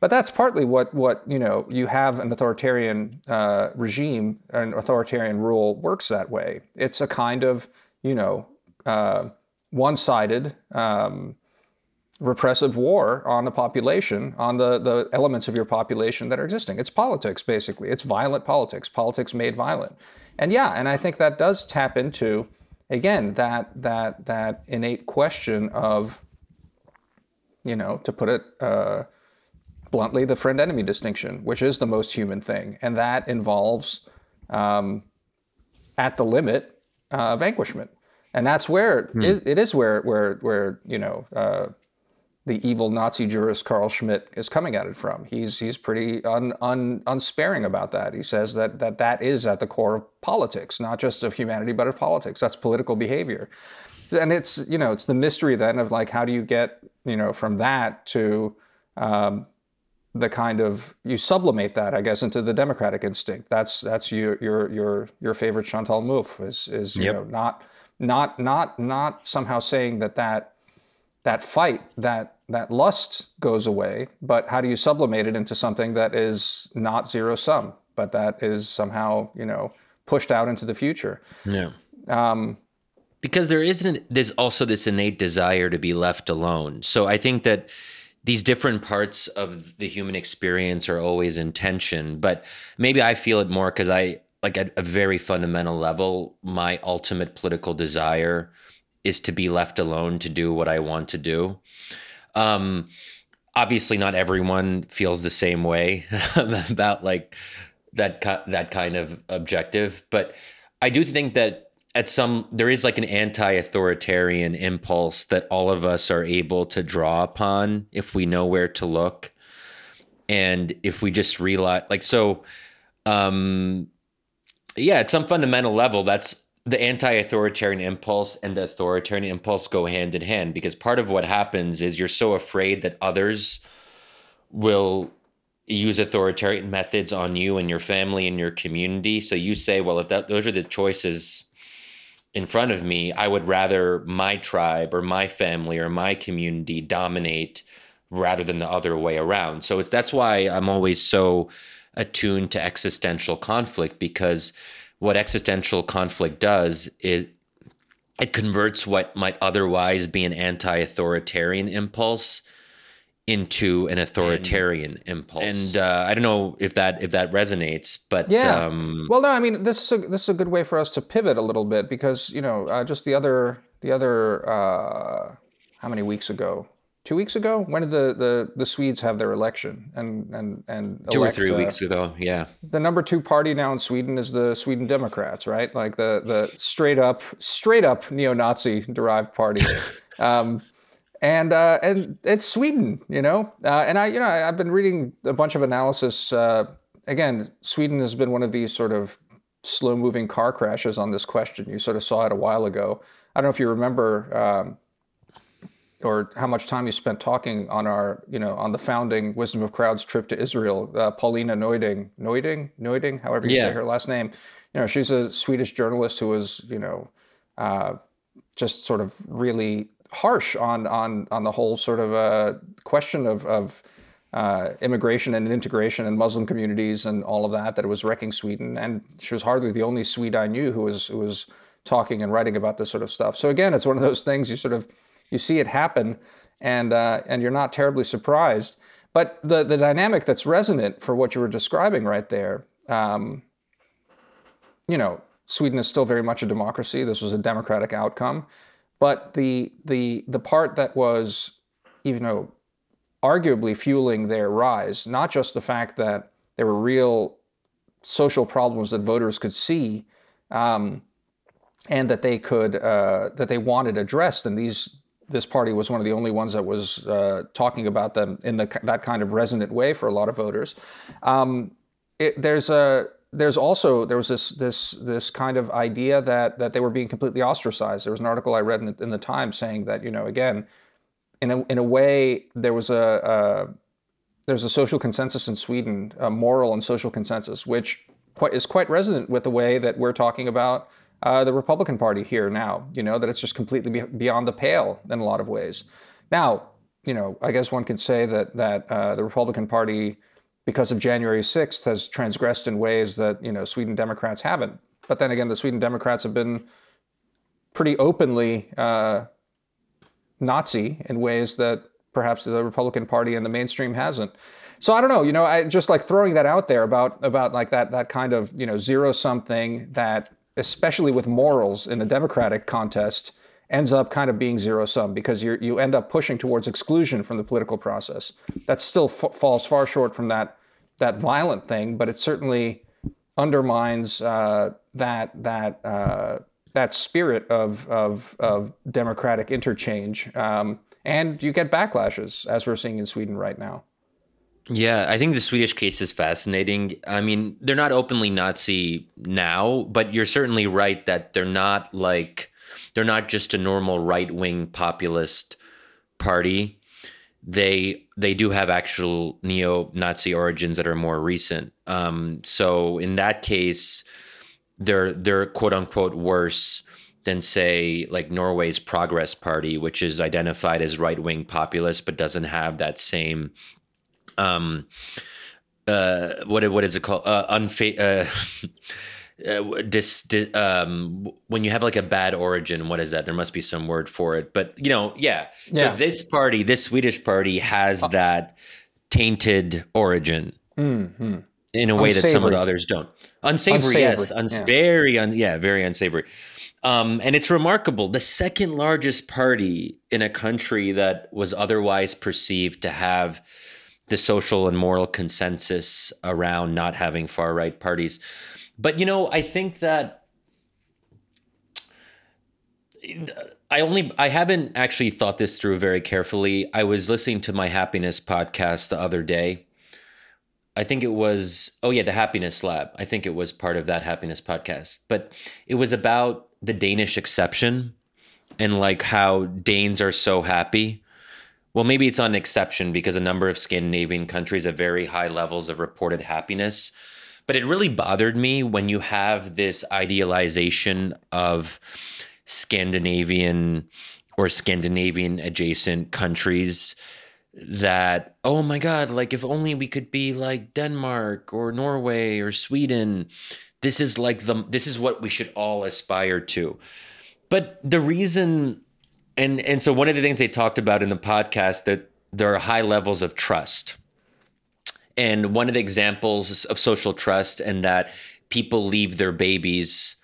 But that's partly what what you know. You have an authoritarian uh, regime, an authoritarian rule works that way. It's a kind of you know uh, one-sided. Um, repressive war on the population, on the, the elements of your population that are existing. It's politics, basically. It's violent politics, politics made violent. And yeah, and I think that does tap into, again, that that that innate question of, you know, to put it uh, bluntly, the friend enemy distinction, which is the most human thing. And that involves, um, at the limit, uh, vanquishment. And that's where hmm. it, it is where, where, where you know, uh, the evil Nazi jurist Carl Schmitt is coming at it from. He's he's pretty un, un, unsparing about that. He says that that that is at the core of politics, not just of humanity, but of politics. That's political behavior, and it's you know it's the mystery then of like how do you get you know from that to um, the kind of you sublimate that, I guess, into the democratic instinct. That's that's your your your your favorite Chantal Mouffe is is you yep. know not not not not somehow saying that that that fight that that lust goes away, but how do you sublimate it into something that is not zero sum, but that is somehow you know pushed out into the future? Yeah. Um, because there isn't there's also this innate desire to be left alone. So I think that these different parts of the human experience are always in tension but maybe i feel it more because i like at a very fundamental level my ultimate political desire is to be left alone to do what i want to do. Um obviously not everyone feels the same way about like that that kind of objective but i do think that at some there is like an anti-authoritarian impulse that all of us are able to draw upon if we know where to look. And if we just realize like so um yeah at some fundamental level that's the anti-authoritarian impulse and the authoritarian impulse go hand in hand because part of what happens is you're so afraid that others will use authoritarian methods on you and your family and your community. So you say well if that those are the choices in front of me, I would rather my tribe or my family or my community dominate rather than the other way around. So that's why I'm always so attuned to existential conflict because what existential conflict does is it converts what might otherwise be an anti-authoritarian impulse into an authoritarian and, impulse. And uh, I don't know if that if that resonates, but yeah. Um, well, no, I mean this is a, this is a good way for us to pivot a little bit because you know uh, just the other the other uh, how many weeks ago. Two weeks ago, when did the, the, the Swedes have their election and and and two elect, or three uh, weeks ago? Yeah, the number two party now in Sweden is the Sweden Democrats, right? Like the the straight up straight up neo-Nazi derived party. um, and uh, and it's Sweden, you know. Uh, and I, you know, I, have been reading a bunch of analysis. Uh, again, Sweden has been one of these sort of slow-moving car crashes on this question. You sort of saw it a while ago. I don't know if you remember. Um, or how much time you spent talking on our, you know, on the founding Wisdom of Crowds trip to Israel. Uh, Paulina Neuding, Neuding, Neuding, however you yeah. say her last name. You know, she's a Swedish journalist who was, you know, uh, just sort of really harsh on on on the whole sort of uh, question of of uh, immigration and integration and Muslim communities and all of that that it was wrecking Sweden. And she was hardly the only Swede I knew who was who was talking and writing about this sort of stuff. So again, it's one of those things you sort of you see it happen, and uh, and you're not terribly surprised. But the the dynamic that's resonant for what you were describing right there. Um, you know, Sweden is still very much a democracy. This was a democratic outcome, but the the the part that was, you know, arguably fueling their rise, not just the fact that there were real social problems that voters could see, um, and that they could uh, that they wanted addressed, and these this party was one of the only ones that was uh, talking about them in the, that kind of resonant way for a lot of voters. Um, it, there's a there's also there was this this this kind of idea that that they were being completely ostracized. There was an article I read in the, in the Times saying that you know again, in a in a way there was a, a there's a social consensus in Sweden, a moral and social consensus, which quite, is quite resonant with the way that we're talking about uh, the Republican Party here now. You know that it's just completely be- beyond the pale in a lot of ways. Now, you know, I guess one could say that that uh, the Republican Party because of January 6th has transgressed in ways that you know Sweden Democrats haven't. But then again, the Sweden Democrats have been pretty openly uh, Nazi in ways that perhaps the Republican Party and the mainstream hasn't. So I don't know, you know, I just like throwing that out there about about like that that kind of you know zero something that especially with morals in a democratic contest ends up kind of being zero sum because you you end up pushing towards exclusion from the political process. That still f- falls far short from that that violent thing, but it certainly undermines uh, that that uh, that spirit of of, of democratic interchange, um, and you get backlashes as we're seeing in Sweden right now. Yeah, I think the Swedish case is fascinating. I mean, they're not openly Nazi now, but you're certainly right that they're not like they're not just a normal right-wing populist party. They they do have actual neo-Nazi origins that are more recent. Um, so in that case, they're they're quote unquote worse than say like Norway's Progress Party, which is identified as right-wing populist but doesn't have that same um uh what what is it called uh unfa- uh uh, dis, dis, um, when you have like a bad origin, what is that? There must be some word for it. But you know, yeah. yeah. So this party, this Swedish party, has uh, that tainted origin mm-hmm. in a way unsavory. that some of the others don't. Unsavory, unsavory. yes, uns- yeah. very, un- yeah, very unsavory. Um, and it's remarkable. The second largest party in a country that was otherwise perceived to have the social and moral consensus around not having far right parties but you know, I think that I only I haven't actually thought this through very carefully. I was listening to my happiness podcast the other day. I think it was oh yeah, the Happiness Lab. I think it was part of that happiness podcast. But it was about the Danish exception and like how Danes are so happy. Well, maybe it's an exception because a number of Scandinavian countries have very high levels of reported happiness. But it really bothered me when you have this idealization of Scandinavian or Scandinavian adjacent countries that, oh my God, like if only we could be like Denmark or Norway or Sweden. This is like the this is what we should all aspire to. But the reason and and so one of the things they talked about in the podcast that there are high levels of trust and one of the examples of social trust and that people leave their babies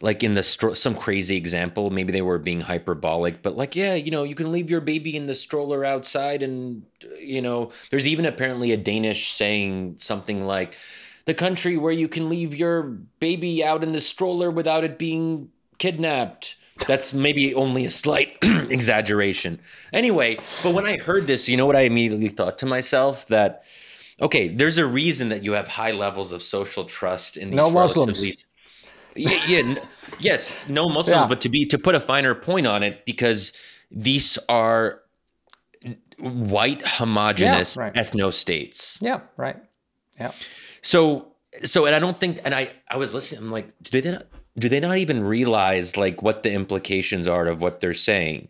like in the stro- some crazy example maybe they were being hyperbolic but like yeah you know you can leave your baby in the stroller outside and you know there's even apparently a danish saying something like the country where you can leave your baby out in the stroller without it being kidnapped. That's maybe only a slight exaggeration. Anyway but when i heard this you know what i immediately thought to myself? That okay, there's a reason that you have high levels of social trust in these no Muslims. Yeah, yeah yes, no Muslims, yeah. but to be to put a finer point on it, because these are white homogenous yeah, right. ethno states. Yeah, right. Yeah. So so and I don't think and I I was listening, I'm like, do they not do they not even realize like what the implications are of what they're saying?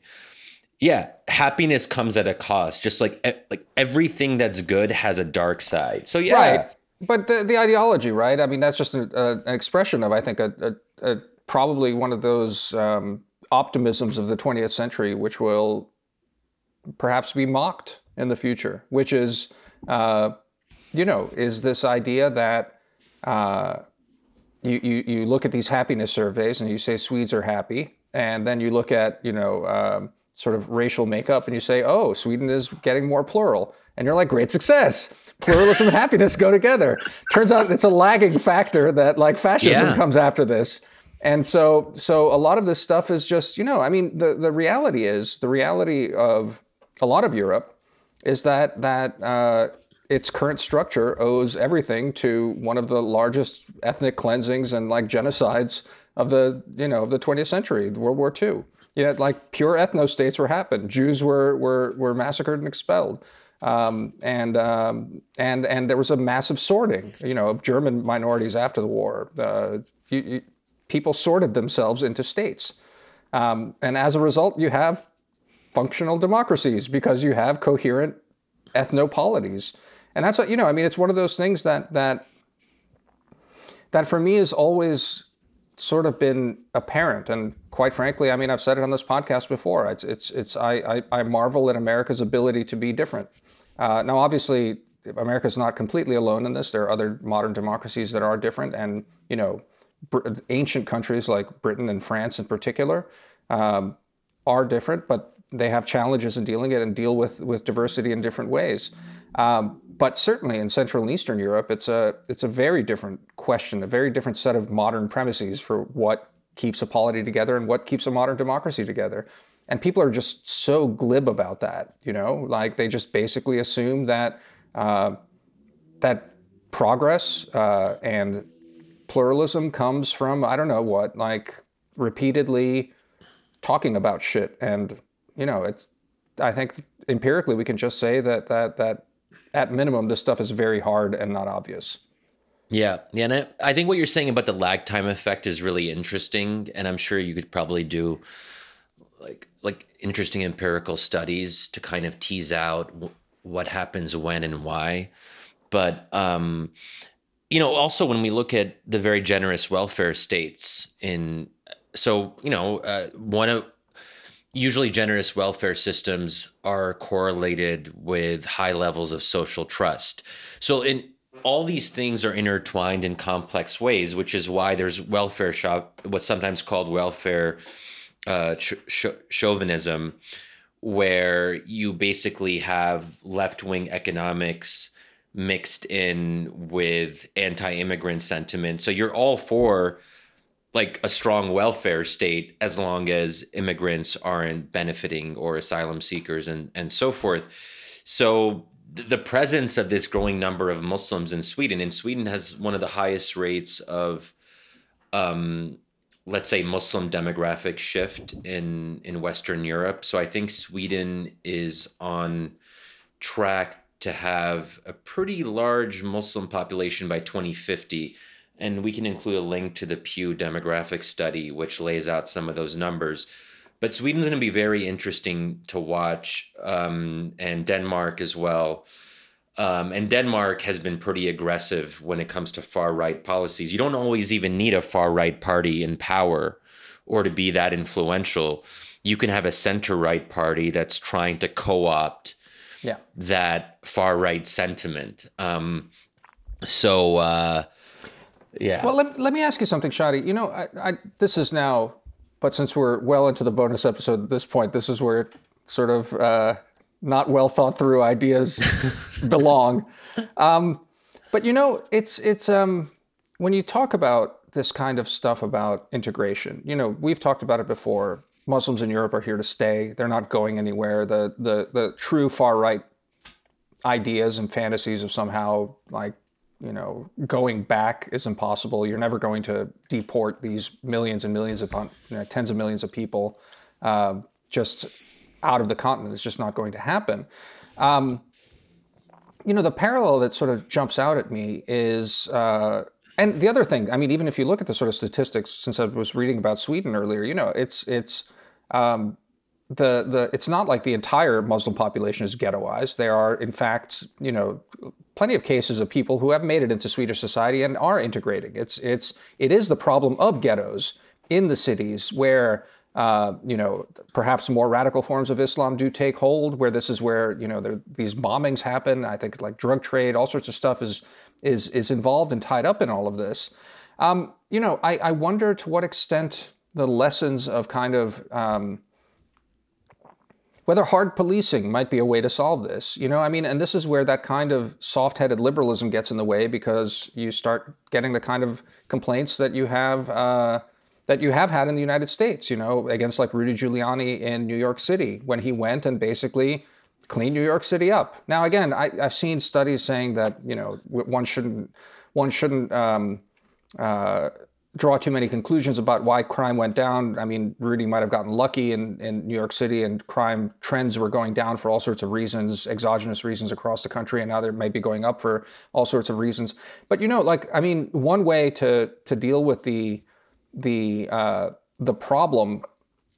Yeah happiness comes at a cost just like like everything that's good has a dark side. So yeah. Right. But the, the ideology right? I mean that's just an, an expression of i think a, a, a probably one of those um, optimisms of the 20th century which will perhaps be mocked in the future which is uh, you know is this idea that uh, you, you you look at these happiness surveys and you say Swedes are happy, and then you look at you know um, sort of racial makeup and you say, oh, Sweden is getting more plural, and you're like, great success. Pluralism and happiness go together. Turns out it's a lagging factor that like fascism Yeah. comes after this. And so, so a lot of this stuff is just, you know, I mean, the, the reality is, the reality of a lot of Europe is that that uh, its current structure owes everything to one of the largest ethnic cleansings and like genocides of the you know of the 20th century, World War II. You had like pure ethno states were happened. Jews were were were massacred and expelled. Um, and um, and and there was a massive sorting, you know, of German minorities after the war. Uh, you, you, people sorted themselves into states, um, and as a result, you have functional democracies because you have coherent ethnopolities. And that's what you know. I mean, it's one of those things that that that for me is always sort of been apparent. And quite frankly, I mean, I've said it on this podcast before. It's it's it's I I, I marvel at America's ability to be different. Uh, now, obviously, America's not completely alone in this. There are other modern democracies that are different, and you know, Br- ancient countries like Britain and France, in particular, um, are different, but they have challenges in dealing it and deal with with diversity in different ways. Um, but certainly in Central and Eastern Europe, it's a it's a very different question, a very different set of modern premises for what keeps a polity together and what keeps a modern democracy together. And people are just so glib about that, you know, like they just basically assume that uh, that progress uh, and pluralism comes from I don't know what, like repeatedly talking about shit. And you know, it's I think empirically we can just say that that that at minimum this stuff is very hard and not obvious. Yeah, yeah, and I, I think what you're saying about the lag time effect is really interesting, and I'm sure you could probably do like like interesting empirical studies to kind of tease out w- what happens when and why. But um, you know, also when we look at the very generous welfare states in, so you know, uh, one of usually generous welfare systems are correlated with high levels of social trust. So in all these things are intertwined in complex ways, which is why there's welfare shop, what's sometimes called welfare uh, ch- ch- chauvinism, where you basically have left wing economics mixed in with anti immigrant sentiment. So you're all for like a strong welfare state as long as immigrants aren't benefiting or asylum seekers and, and so forth. So the presence of this growing number of Muslims in Sweden, and Sweden has one of the highest rates of um, let's say Muslim demographic shift in in Western Europe. So I think Sweden is on track to have a pretty large Muslim population by 2050. And we can include a link to the Pew demographic study, which lays out some of those numbers. But Sweden's going to be very interesting to watch, um, and Denmark as well. Um, and Denmark has been pretty aggressive when it comes to far right policies. You don't always even need a far right party in power or to be that influential. You can have a center right party that's trying to co opt Yeah. that far right sentiment. Um, so, uh, yeah. Well, let, let me ask you something, Shadi. You know, I, I, this is now, but since we're well into the bonus episode at this point, this is where sort of uh, not well thought through ideas belong. Um, but you know, it's it's um, when you talk about this kind of stuff about integration. You know, we've talked about it before. Muslims in Europe are here to stay. They're not going anywhere. The the the true far right ideas and fantasies of somehow like you know going back is impossible. You're never going to deport these millions and millions upon you know, tens of millions of people um, just out of the continent. It's just not going to happen. Um, you know, the parallel that sort of jumps out at me is, uh, and the other thing, I mean, even if you look at the sort of statistics, since I was reading about Sweden earlier, you know, it's it's um, the the it's not like the entire Muslim population is ghettoized. There are, in fact, you know, plenty of cases of people who have made it into Swedish society and are integrating. It's it's it is the problem of ghettos in the cities where uh, you know, perhaps more radical forms of Islam do take hold, where this is where you know there, these bombings happen. I think like drug trade, all sorts of stuff is is is involved and tied up in all of this. Um, you know, I, I wonder to what extent the lessons of kind of um, whether hard policing might be a way to solve this. You know, I mean, and this is where that kind of soft headed liberalism gets in the way because you start getting the kind of complaints that you have. Uh, that you have had in the United States, you know, against like Rudy Giuliani in New York City when he went and basically cleaned New York City up. Now, again, I, have seen studies saying that you know one shouldn't one shouldn't um, uh, draw too many conclusions about why crime went down. I mean, Rudy might have gotten lucky in, in New York City and crime trends were going down for all sorts of reasons, exogenous reasons across the country, and now they may be going up for all sorts of reasons. But you know, like I mean, one way to to deal with the the uh, the problem,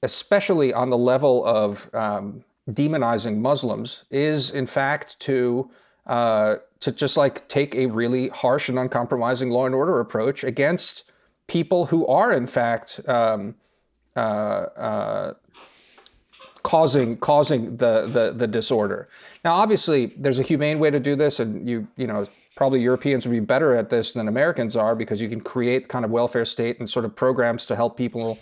especially on the level of um, demonizing Muslims, is in fact to uh, to just like take a really harsh and uncompromising law and order approach against people who are in fact um, uh, uh, causing causing the, the the disorder. Now, obviously, there's a humane way to do this, and you you know probably Europeans would be better at this than Americans are because you can create kind of welfare state and sort of programs to help people.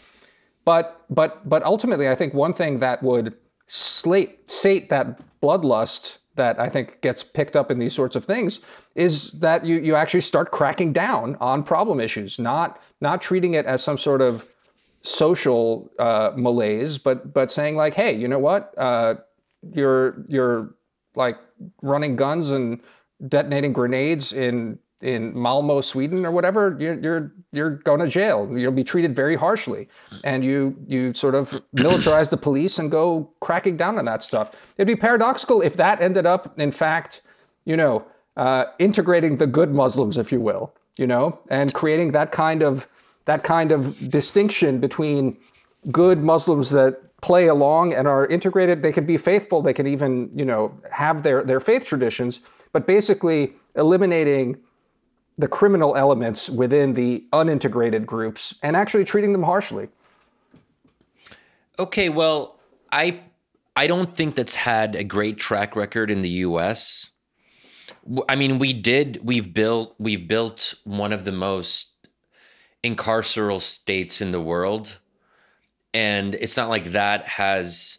But but but ultimately, I think one thing that would slate sate that bloodlust that I think gets picked up in these sorts of things is that you you actually start cracking down on problem issues, not not treating it as some sort of social uh, malaise, but but saying like, hey, you know what, uh, you're you're like running guns and detonating grenades in in Malmo, Sweden, or whatever, you're you're you're going to jail. You'll be treated very harshly, and you you sort of militarize the police and go cracking down on that stuff. It'd be paradoxical if that ended up, in fact, you know, uh, integrating the good Muslims, if you will, you know, and creating that kind of that kind of distinction between good Muslims that play along and are integrated. They can be faithful. They can even you know have their their faith traditions, but basically eliminating the criminal elements within the unintegrated groups and actually treating them harshly. Okay, well, I I don't think that's had a great track record in the US. I mean, we did we've built we've built one of the most incarceral states in the world and it's not like that has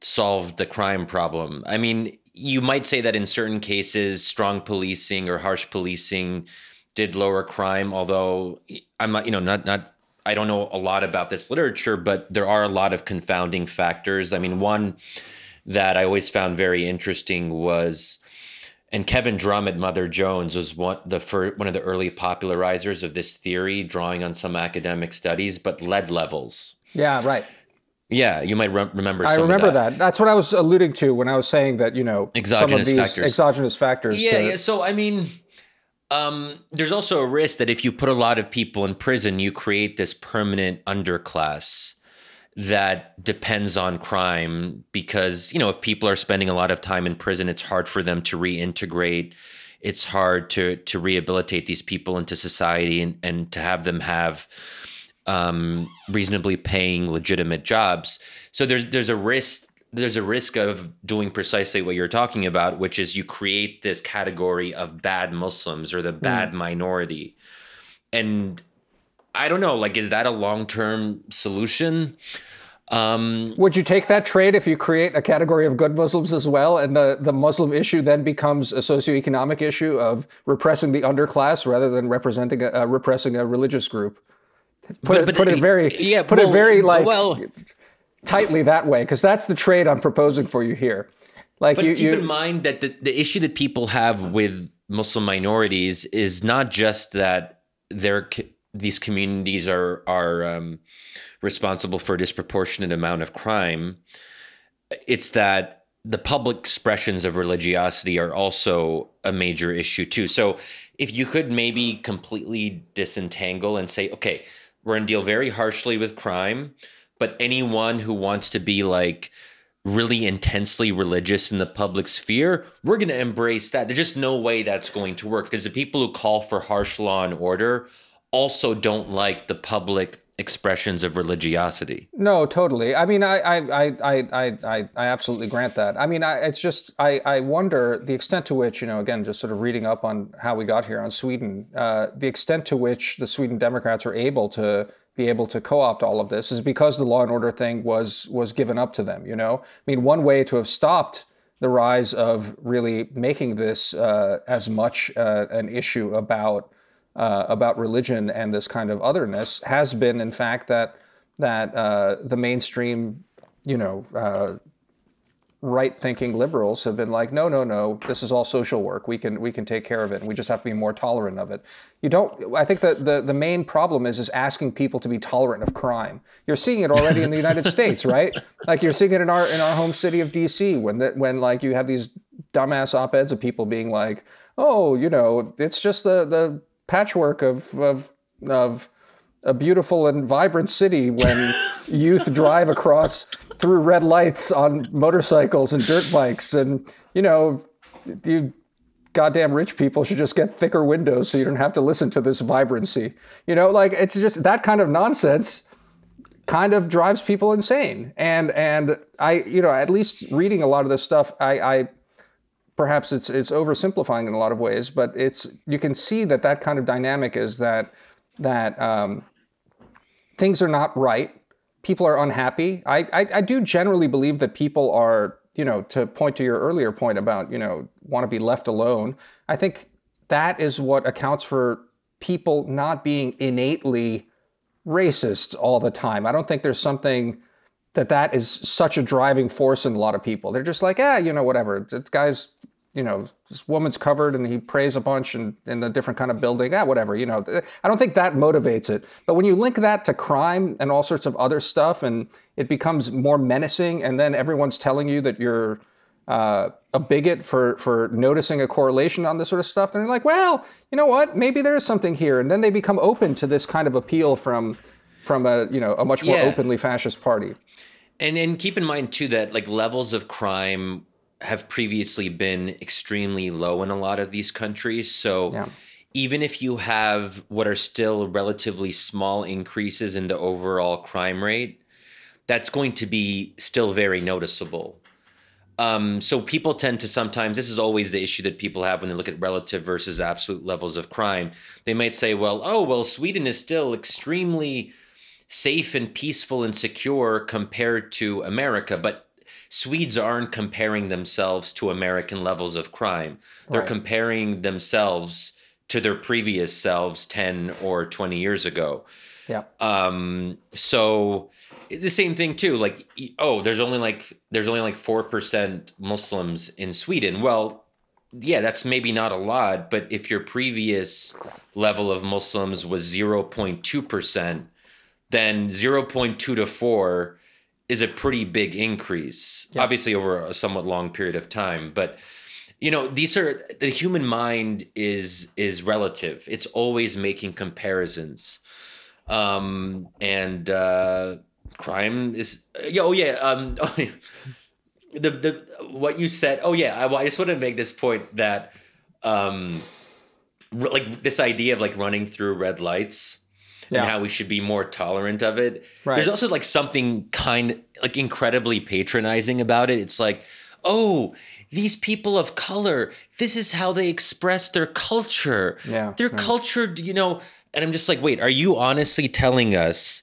solved the crime problem. I mean, you might say that in certain cases, strong policing or harsh policing did lower crime. Although I'm not, you know, not not. I don't know a lot about this literature, but there are a lot of confounding factors. I mean, one that I always found very interesting was, and Kevin Drum at Mother Jones was one the first, one of the early popularizers of this theory, drawing on some academic studies. But lead levels. Yeah, right. Yeah, you might re- remember. I remember that. that. That's what I was alluding to when I was saying that you know exogenous some of these factors. exogenous factors. Yeah, to... yeah. So I mean, um, there's also a risk that if you put a lot of people in prison, you create this permanent underclass that depends on crime because you know if people are spending a lot of time in prison, it's hard for them to reintegrate. It's hard to to rehabilitate these people into society and and to have them have um, reasonably paying legitimate jobs. So there's there's a risk there's a risk of doing precisely what you're talking about, which is you create this category of bad Muslims or the hmm. bad mm. minority. And I don't know, like, is that a long term solution? Um, Would you take that trade if you create a category of good Muslims as well, and the, the Muslim issue then becomes a socioeconomic issue of repressing the underclass rather than representing a, uh, repressing a religious group? Put but, it, put it very yeah, put well, it very like well, tightly that way because that's the trade I'm proposing for you here. Like, but you, keep you, in mind that the, the issue that people have with Muslim minorities is not just that they're these communities are are um, responsible for a disproportionate amount of crime. It's that the public expressions of religiosity are also a major issue too. So if you could maybe completely disentangle and say, okay, we're going to deal very harshly with crime, but anyone who wants to be like really intensely religious in the public sphere, we're going to embrace that. There's just no way that's going to work because the people who call for harsh law and order also don't like the public expressions of religiosity. No, totally. I mean, I, I, I, I, I, I absolutely grant that. I mean, I, it's just, I, I wonder the extent to which, you know, again, just sort of reading up on how we got here on Sweden, uh, the extent to which the Sweden Democrats are able to be able to co-opt all of this is because the law and order thing was was given up to them. You know, I mean, one way to have stopped the rise of really making this uh, as much uh, an issue about uh, about religion and this kind of otherness has been, in fact, that that uh, the mainstream, you know, uh, right-thinking liberals have been like, no, no, no, this is all social work. We can we can take care of it, and we just have to be more tolerant of it. You don't. I think that the the main problem is is asking people to be tolerant of crime. You're seeing it already in the United States, right? Like you're seeing it in our in our home city of D.C. when that when like you have these dumbass op-eds of people being like, oh, you know, it's just the the patchwork of of of a beautiful and vibrant city when youth drive across through red lights on motorcycles and dirt bikes. And you know you goddamn rich people should just get thicker windows so you don't have to listen to this vibrancy. You know like it's just that kind of nonsense kind of drives people insane. And and i you know at least reading a lot of this stuff i i perhaps it's it's oversimplifying in a lot of ways, but it's you can see that that kind of dynamic is that that um, things are not right. People are unhappy. I, I I do generally believe that people are you know to point to your earlier point about you know want to be left alone. I think that is what accounts for people not being innately racist all the time. I don't think there's something that that is such a driving force in a lot of people. They're just like, ah, you know, whatever. This guy's, you know, this woman's covered and he prays a bunch in, in a different kind of building. Ah, whatever. You know, I don't think that motivates it. But when you link that to crime and all sorts of other stuff, and it becomes more menacing, and then everyone's telling you that you're uh, a bigot for for noticing a correlation on this sort of stuff, then you're like, well, you know what? Maybe there is something here, and then they become open to this kind of appeal from from a you know a much more yeah. openly fascist party. And and keep in mind too that like levels of crime have previously been extremely low in a lot of these countries. So yeah. even if you have what are still relatively small increases in the overall crime rate, that's going to be still very noticeable. Um, so people tend to sometimes this is always the issue that people have when they look at relative versus absolute levels of crime. They might say, well, oh well, Sweden is still extremely safe and peaceful and secure compared to America. But Swedes aren't comparing themselves to American levels of crime. They're right. comparing themselves to their previous selves 10 or 20 years ago. Yeah. Um, so the same thing too, like, oh, there's only like, there's only like 4% Muslims in Sweden. Well, yeah, that's maybe not a lot, but if your previous level of Muslims was 0.2%, then 0.2 to 4 is a pretty big increase yeah. obviously over a somewhat long period of time but you know these are the human mind is is relative it's always making comparisons um and uh crime is oh yeah um oh, yeah. the the what you said oh yeah I, I just want to make this point that um like this idea of like running through red lights yeah. and how we should be more tolerant of it. Right. There's also like something kind like incredibly patronizing about it. It's like, oh, these people of color, this is how they express their culture. Yeah. Their right. culture, you know, and I'm just like, wait, are you honestly telling us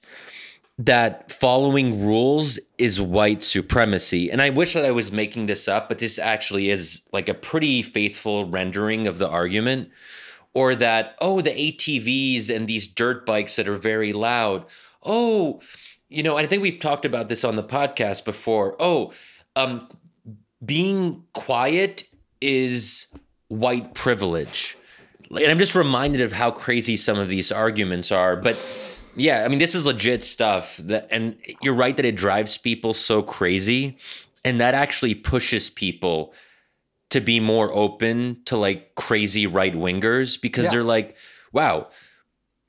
that following rules is white supremacy? And I wish that I was making this up, but this actually is like a pretty faithful rendering of the argument or that oh the ATVs and these dirt bikes that are very loud. Oh you know I think we've talked about this on the podcast before. Oh um being quiet is white privilege. And I'm just reminded of how crazy some of these arguments are but yeah I mean this is legit stuff that and you're right that it drives people so crazy and that actually pushes people to be more open to like crazy right wingers because yeah. they're like, wow,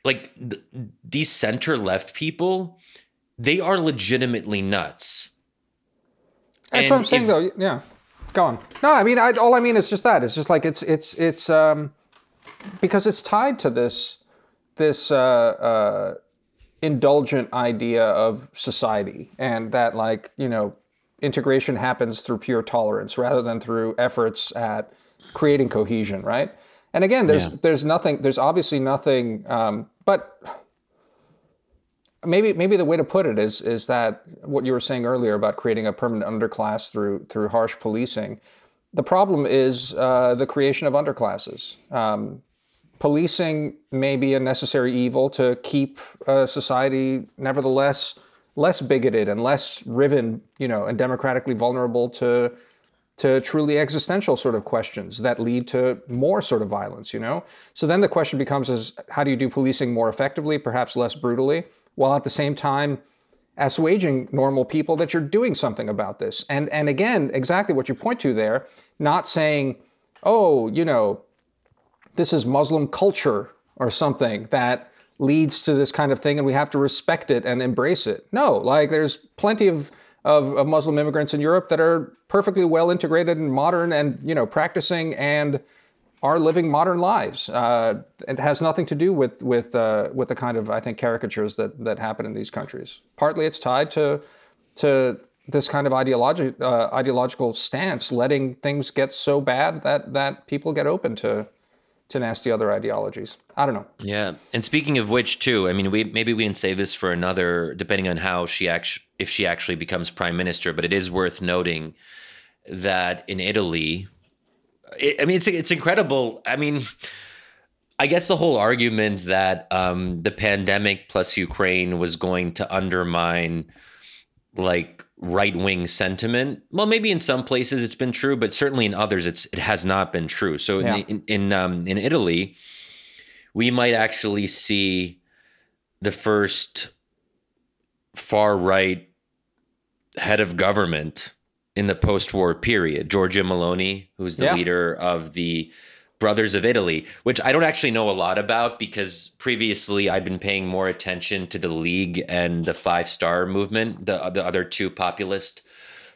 like th- these center left people, they are legitimately nuts. That's and what I'm saying, if, though. Yeah, go on. No, I mean, I, all I mean is just that. It's just like it's it's it's um because it's tied to this this uh, uh, indulgent idea of society and that like you know integration happens through pure tolerance rather than through efforts at creating cohesion right and again there's Yeah. there's nothing there's obviously nothing um, but maybe maybe the way to put it is is that what you were saying earlier about creating a permanent underclass through through harsh policing. The problem is uh, the creation of underclasses. Um, policing may be a necessary evil to keep uh, society, nevertheless, less bigoted and less riven, you know, and democratically vulnerable to to truly existential sort of questions that lead to more sort of violence, you know? So then the question becomes is how do you do policing more effectively, perhaps less brutally, while at the same time assuaging normal people that you're doing something about this. And and again, exactly what you point to there, not saying, "Oh, you know, this is Muslim culture or something that leads to this kind of thing and we have to respect it and embrace it. No, like there's plenty of, of, of Muslim immigrants in Europe that are perfectly well integrated and modern and, you know, practicing and are living modern lives. Uh, it has nothing to do with with uh, with the kind of I think caricatures that that happen in these countries. Partly it's tied to to this kind of ideology uh, ideological stance, letting things get so bad that that people get open to to nasty other ideologies. I don't know. Yeah, and speaking of which, too, I mean, we maybe we can save this for another, depending on how she actually, if she actually becomes prime minister. But it is worth noting that in Italy, it, I mean, it's it's incredible. I mean, I guess the whole argument that um, the pandemic plus Ukraine was going to undermine like right wing sentiment. Well, maybe in some places it's been true, but certainly in others it's it has not been true. So Yeah. in in in, um, in Italy, we might actually see the first far right head of government in the post-war period, Giorgia Meloni, who's the Yeah. leader of the Brothers of Italy, which I don't actually know a lot about because previously I'd been paying more attention to the League and the Five Star Movement, the the other two populist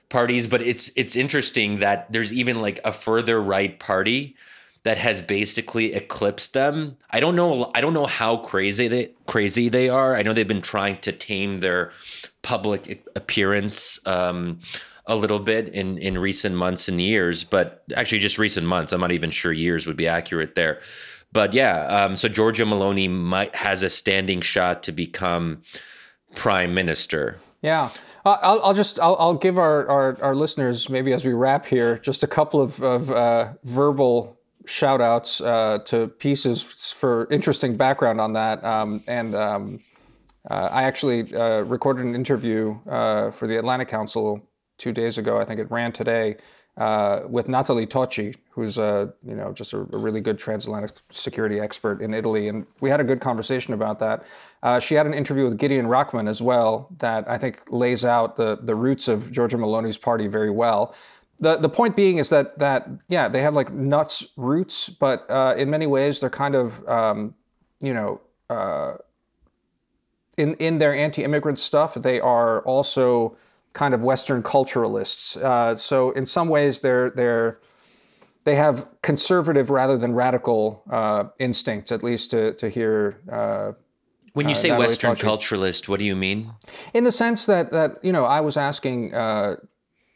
parties. But it's it's interesting that there's even like a further right party that has basically eclipsed them. I don't know. I don't know how crazy they crazy they are. I know they've been trying to tame their public appearance um, a little bit in in recent months and years, but actually just recent months. I'm not even sure years would be accurate there. But yeah, um, so Giorgia Meloni might has a standing shot to become prime minister. Yeah. I'll, I'll just I'll, I'll give our, our, our listeners maybe as we wrap here just a couple of, of uh, verbal shout outs uh, to pieces for interesting background on that um, and um, uh, I actually uh, recorded an interview uh, for the Atlantic Council two days ago. I think it ran today uh, with Nathalie Tocci, who's a you know just a, a really good transatlantic security expert in Italy, and we had a good conversation about that. Uh, she had an interview with Gideon Rachman as well that I think lays out the the roots of Giorgia Meloni's party very well. The, the point being is that that yeah they have like nuts roots, but uh, in many ways they're kind of um, you know uh, in in their anti-immigrant stuff, they are also kind of Western culturalists. Uh, so in some ways, they're they're they have conservative rather than radical uh, instincts, at least to to hear. Uh, When you say Western culturalist, what do you mean? in the sense that that you know, I was asking uh,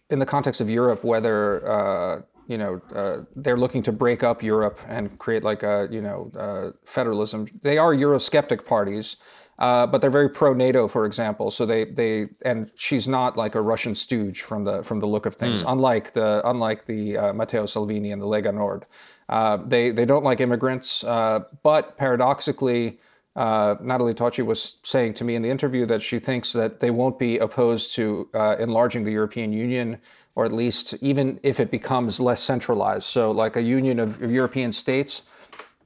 in the context of Europe whether uh, you know uh, they're looking to break up Europe and create like a you know uh, federalism. They are Eurosceptic parties. Uh, but they're very pro NATO, for example. So they they and she's not like a Russian stooge from the from the look of things. Unlike the unlike the uh, Matteo Salvini and the Lega Nord, uh, they they don't like immigrants. Uh, but paradoxically, uh, Nathalie Tocci was saying to me in the interview that she thinks that they won't be opposed to uh, enlarging the European Union, or at least even if it becomes less centralized. So, like a union of, of European states,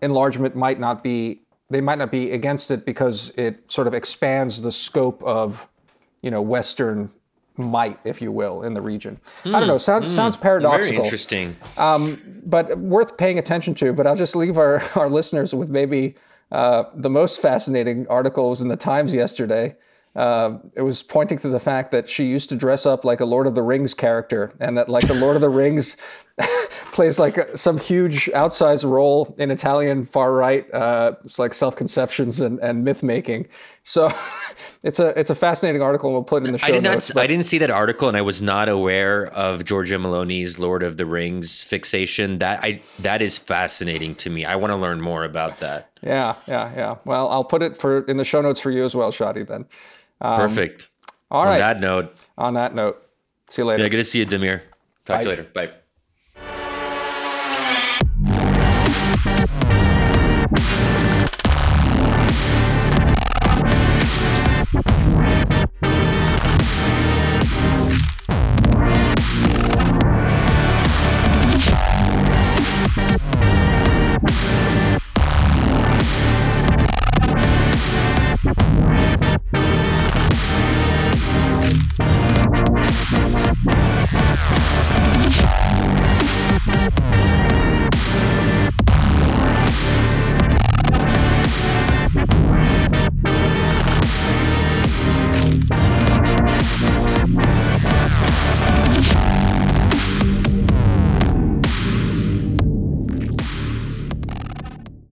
enlargement might not be. They might not be against it because it sort of expands the scope of, you know, Western might, if you will, in the region. I don't hmm. know. Sounds sounds hmm. Very paradoxical interesting. Um, but worth paying attention to. But I'll just leave our, our listeners with maybe uh, the most fascinating article was in the Times yesterday. Uh, it was pointing to the fact that she used to dress up like a Lord of the Rings character, and that like the Lord of the Rings plays like some huge outsized role in Italian far right. Uh, it's like self conceptions and, and myth making. So it's a it's a fascinating article. and We'll put it in the show I did notes. not. I didn't see that article, and I was not aware of Giorgia Meloni's Lord of the Rings fixation. That I that is fascinating to me. I want to learn more about that. Yeah, yeah, yeah. Well, I'll put it for in the show notes for you as well, Shadi. Then. Um, Perfect. All On right. that note, On that note, see you later. yeah, good to see you, Damir. Talk to you later. Bye.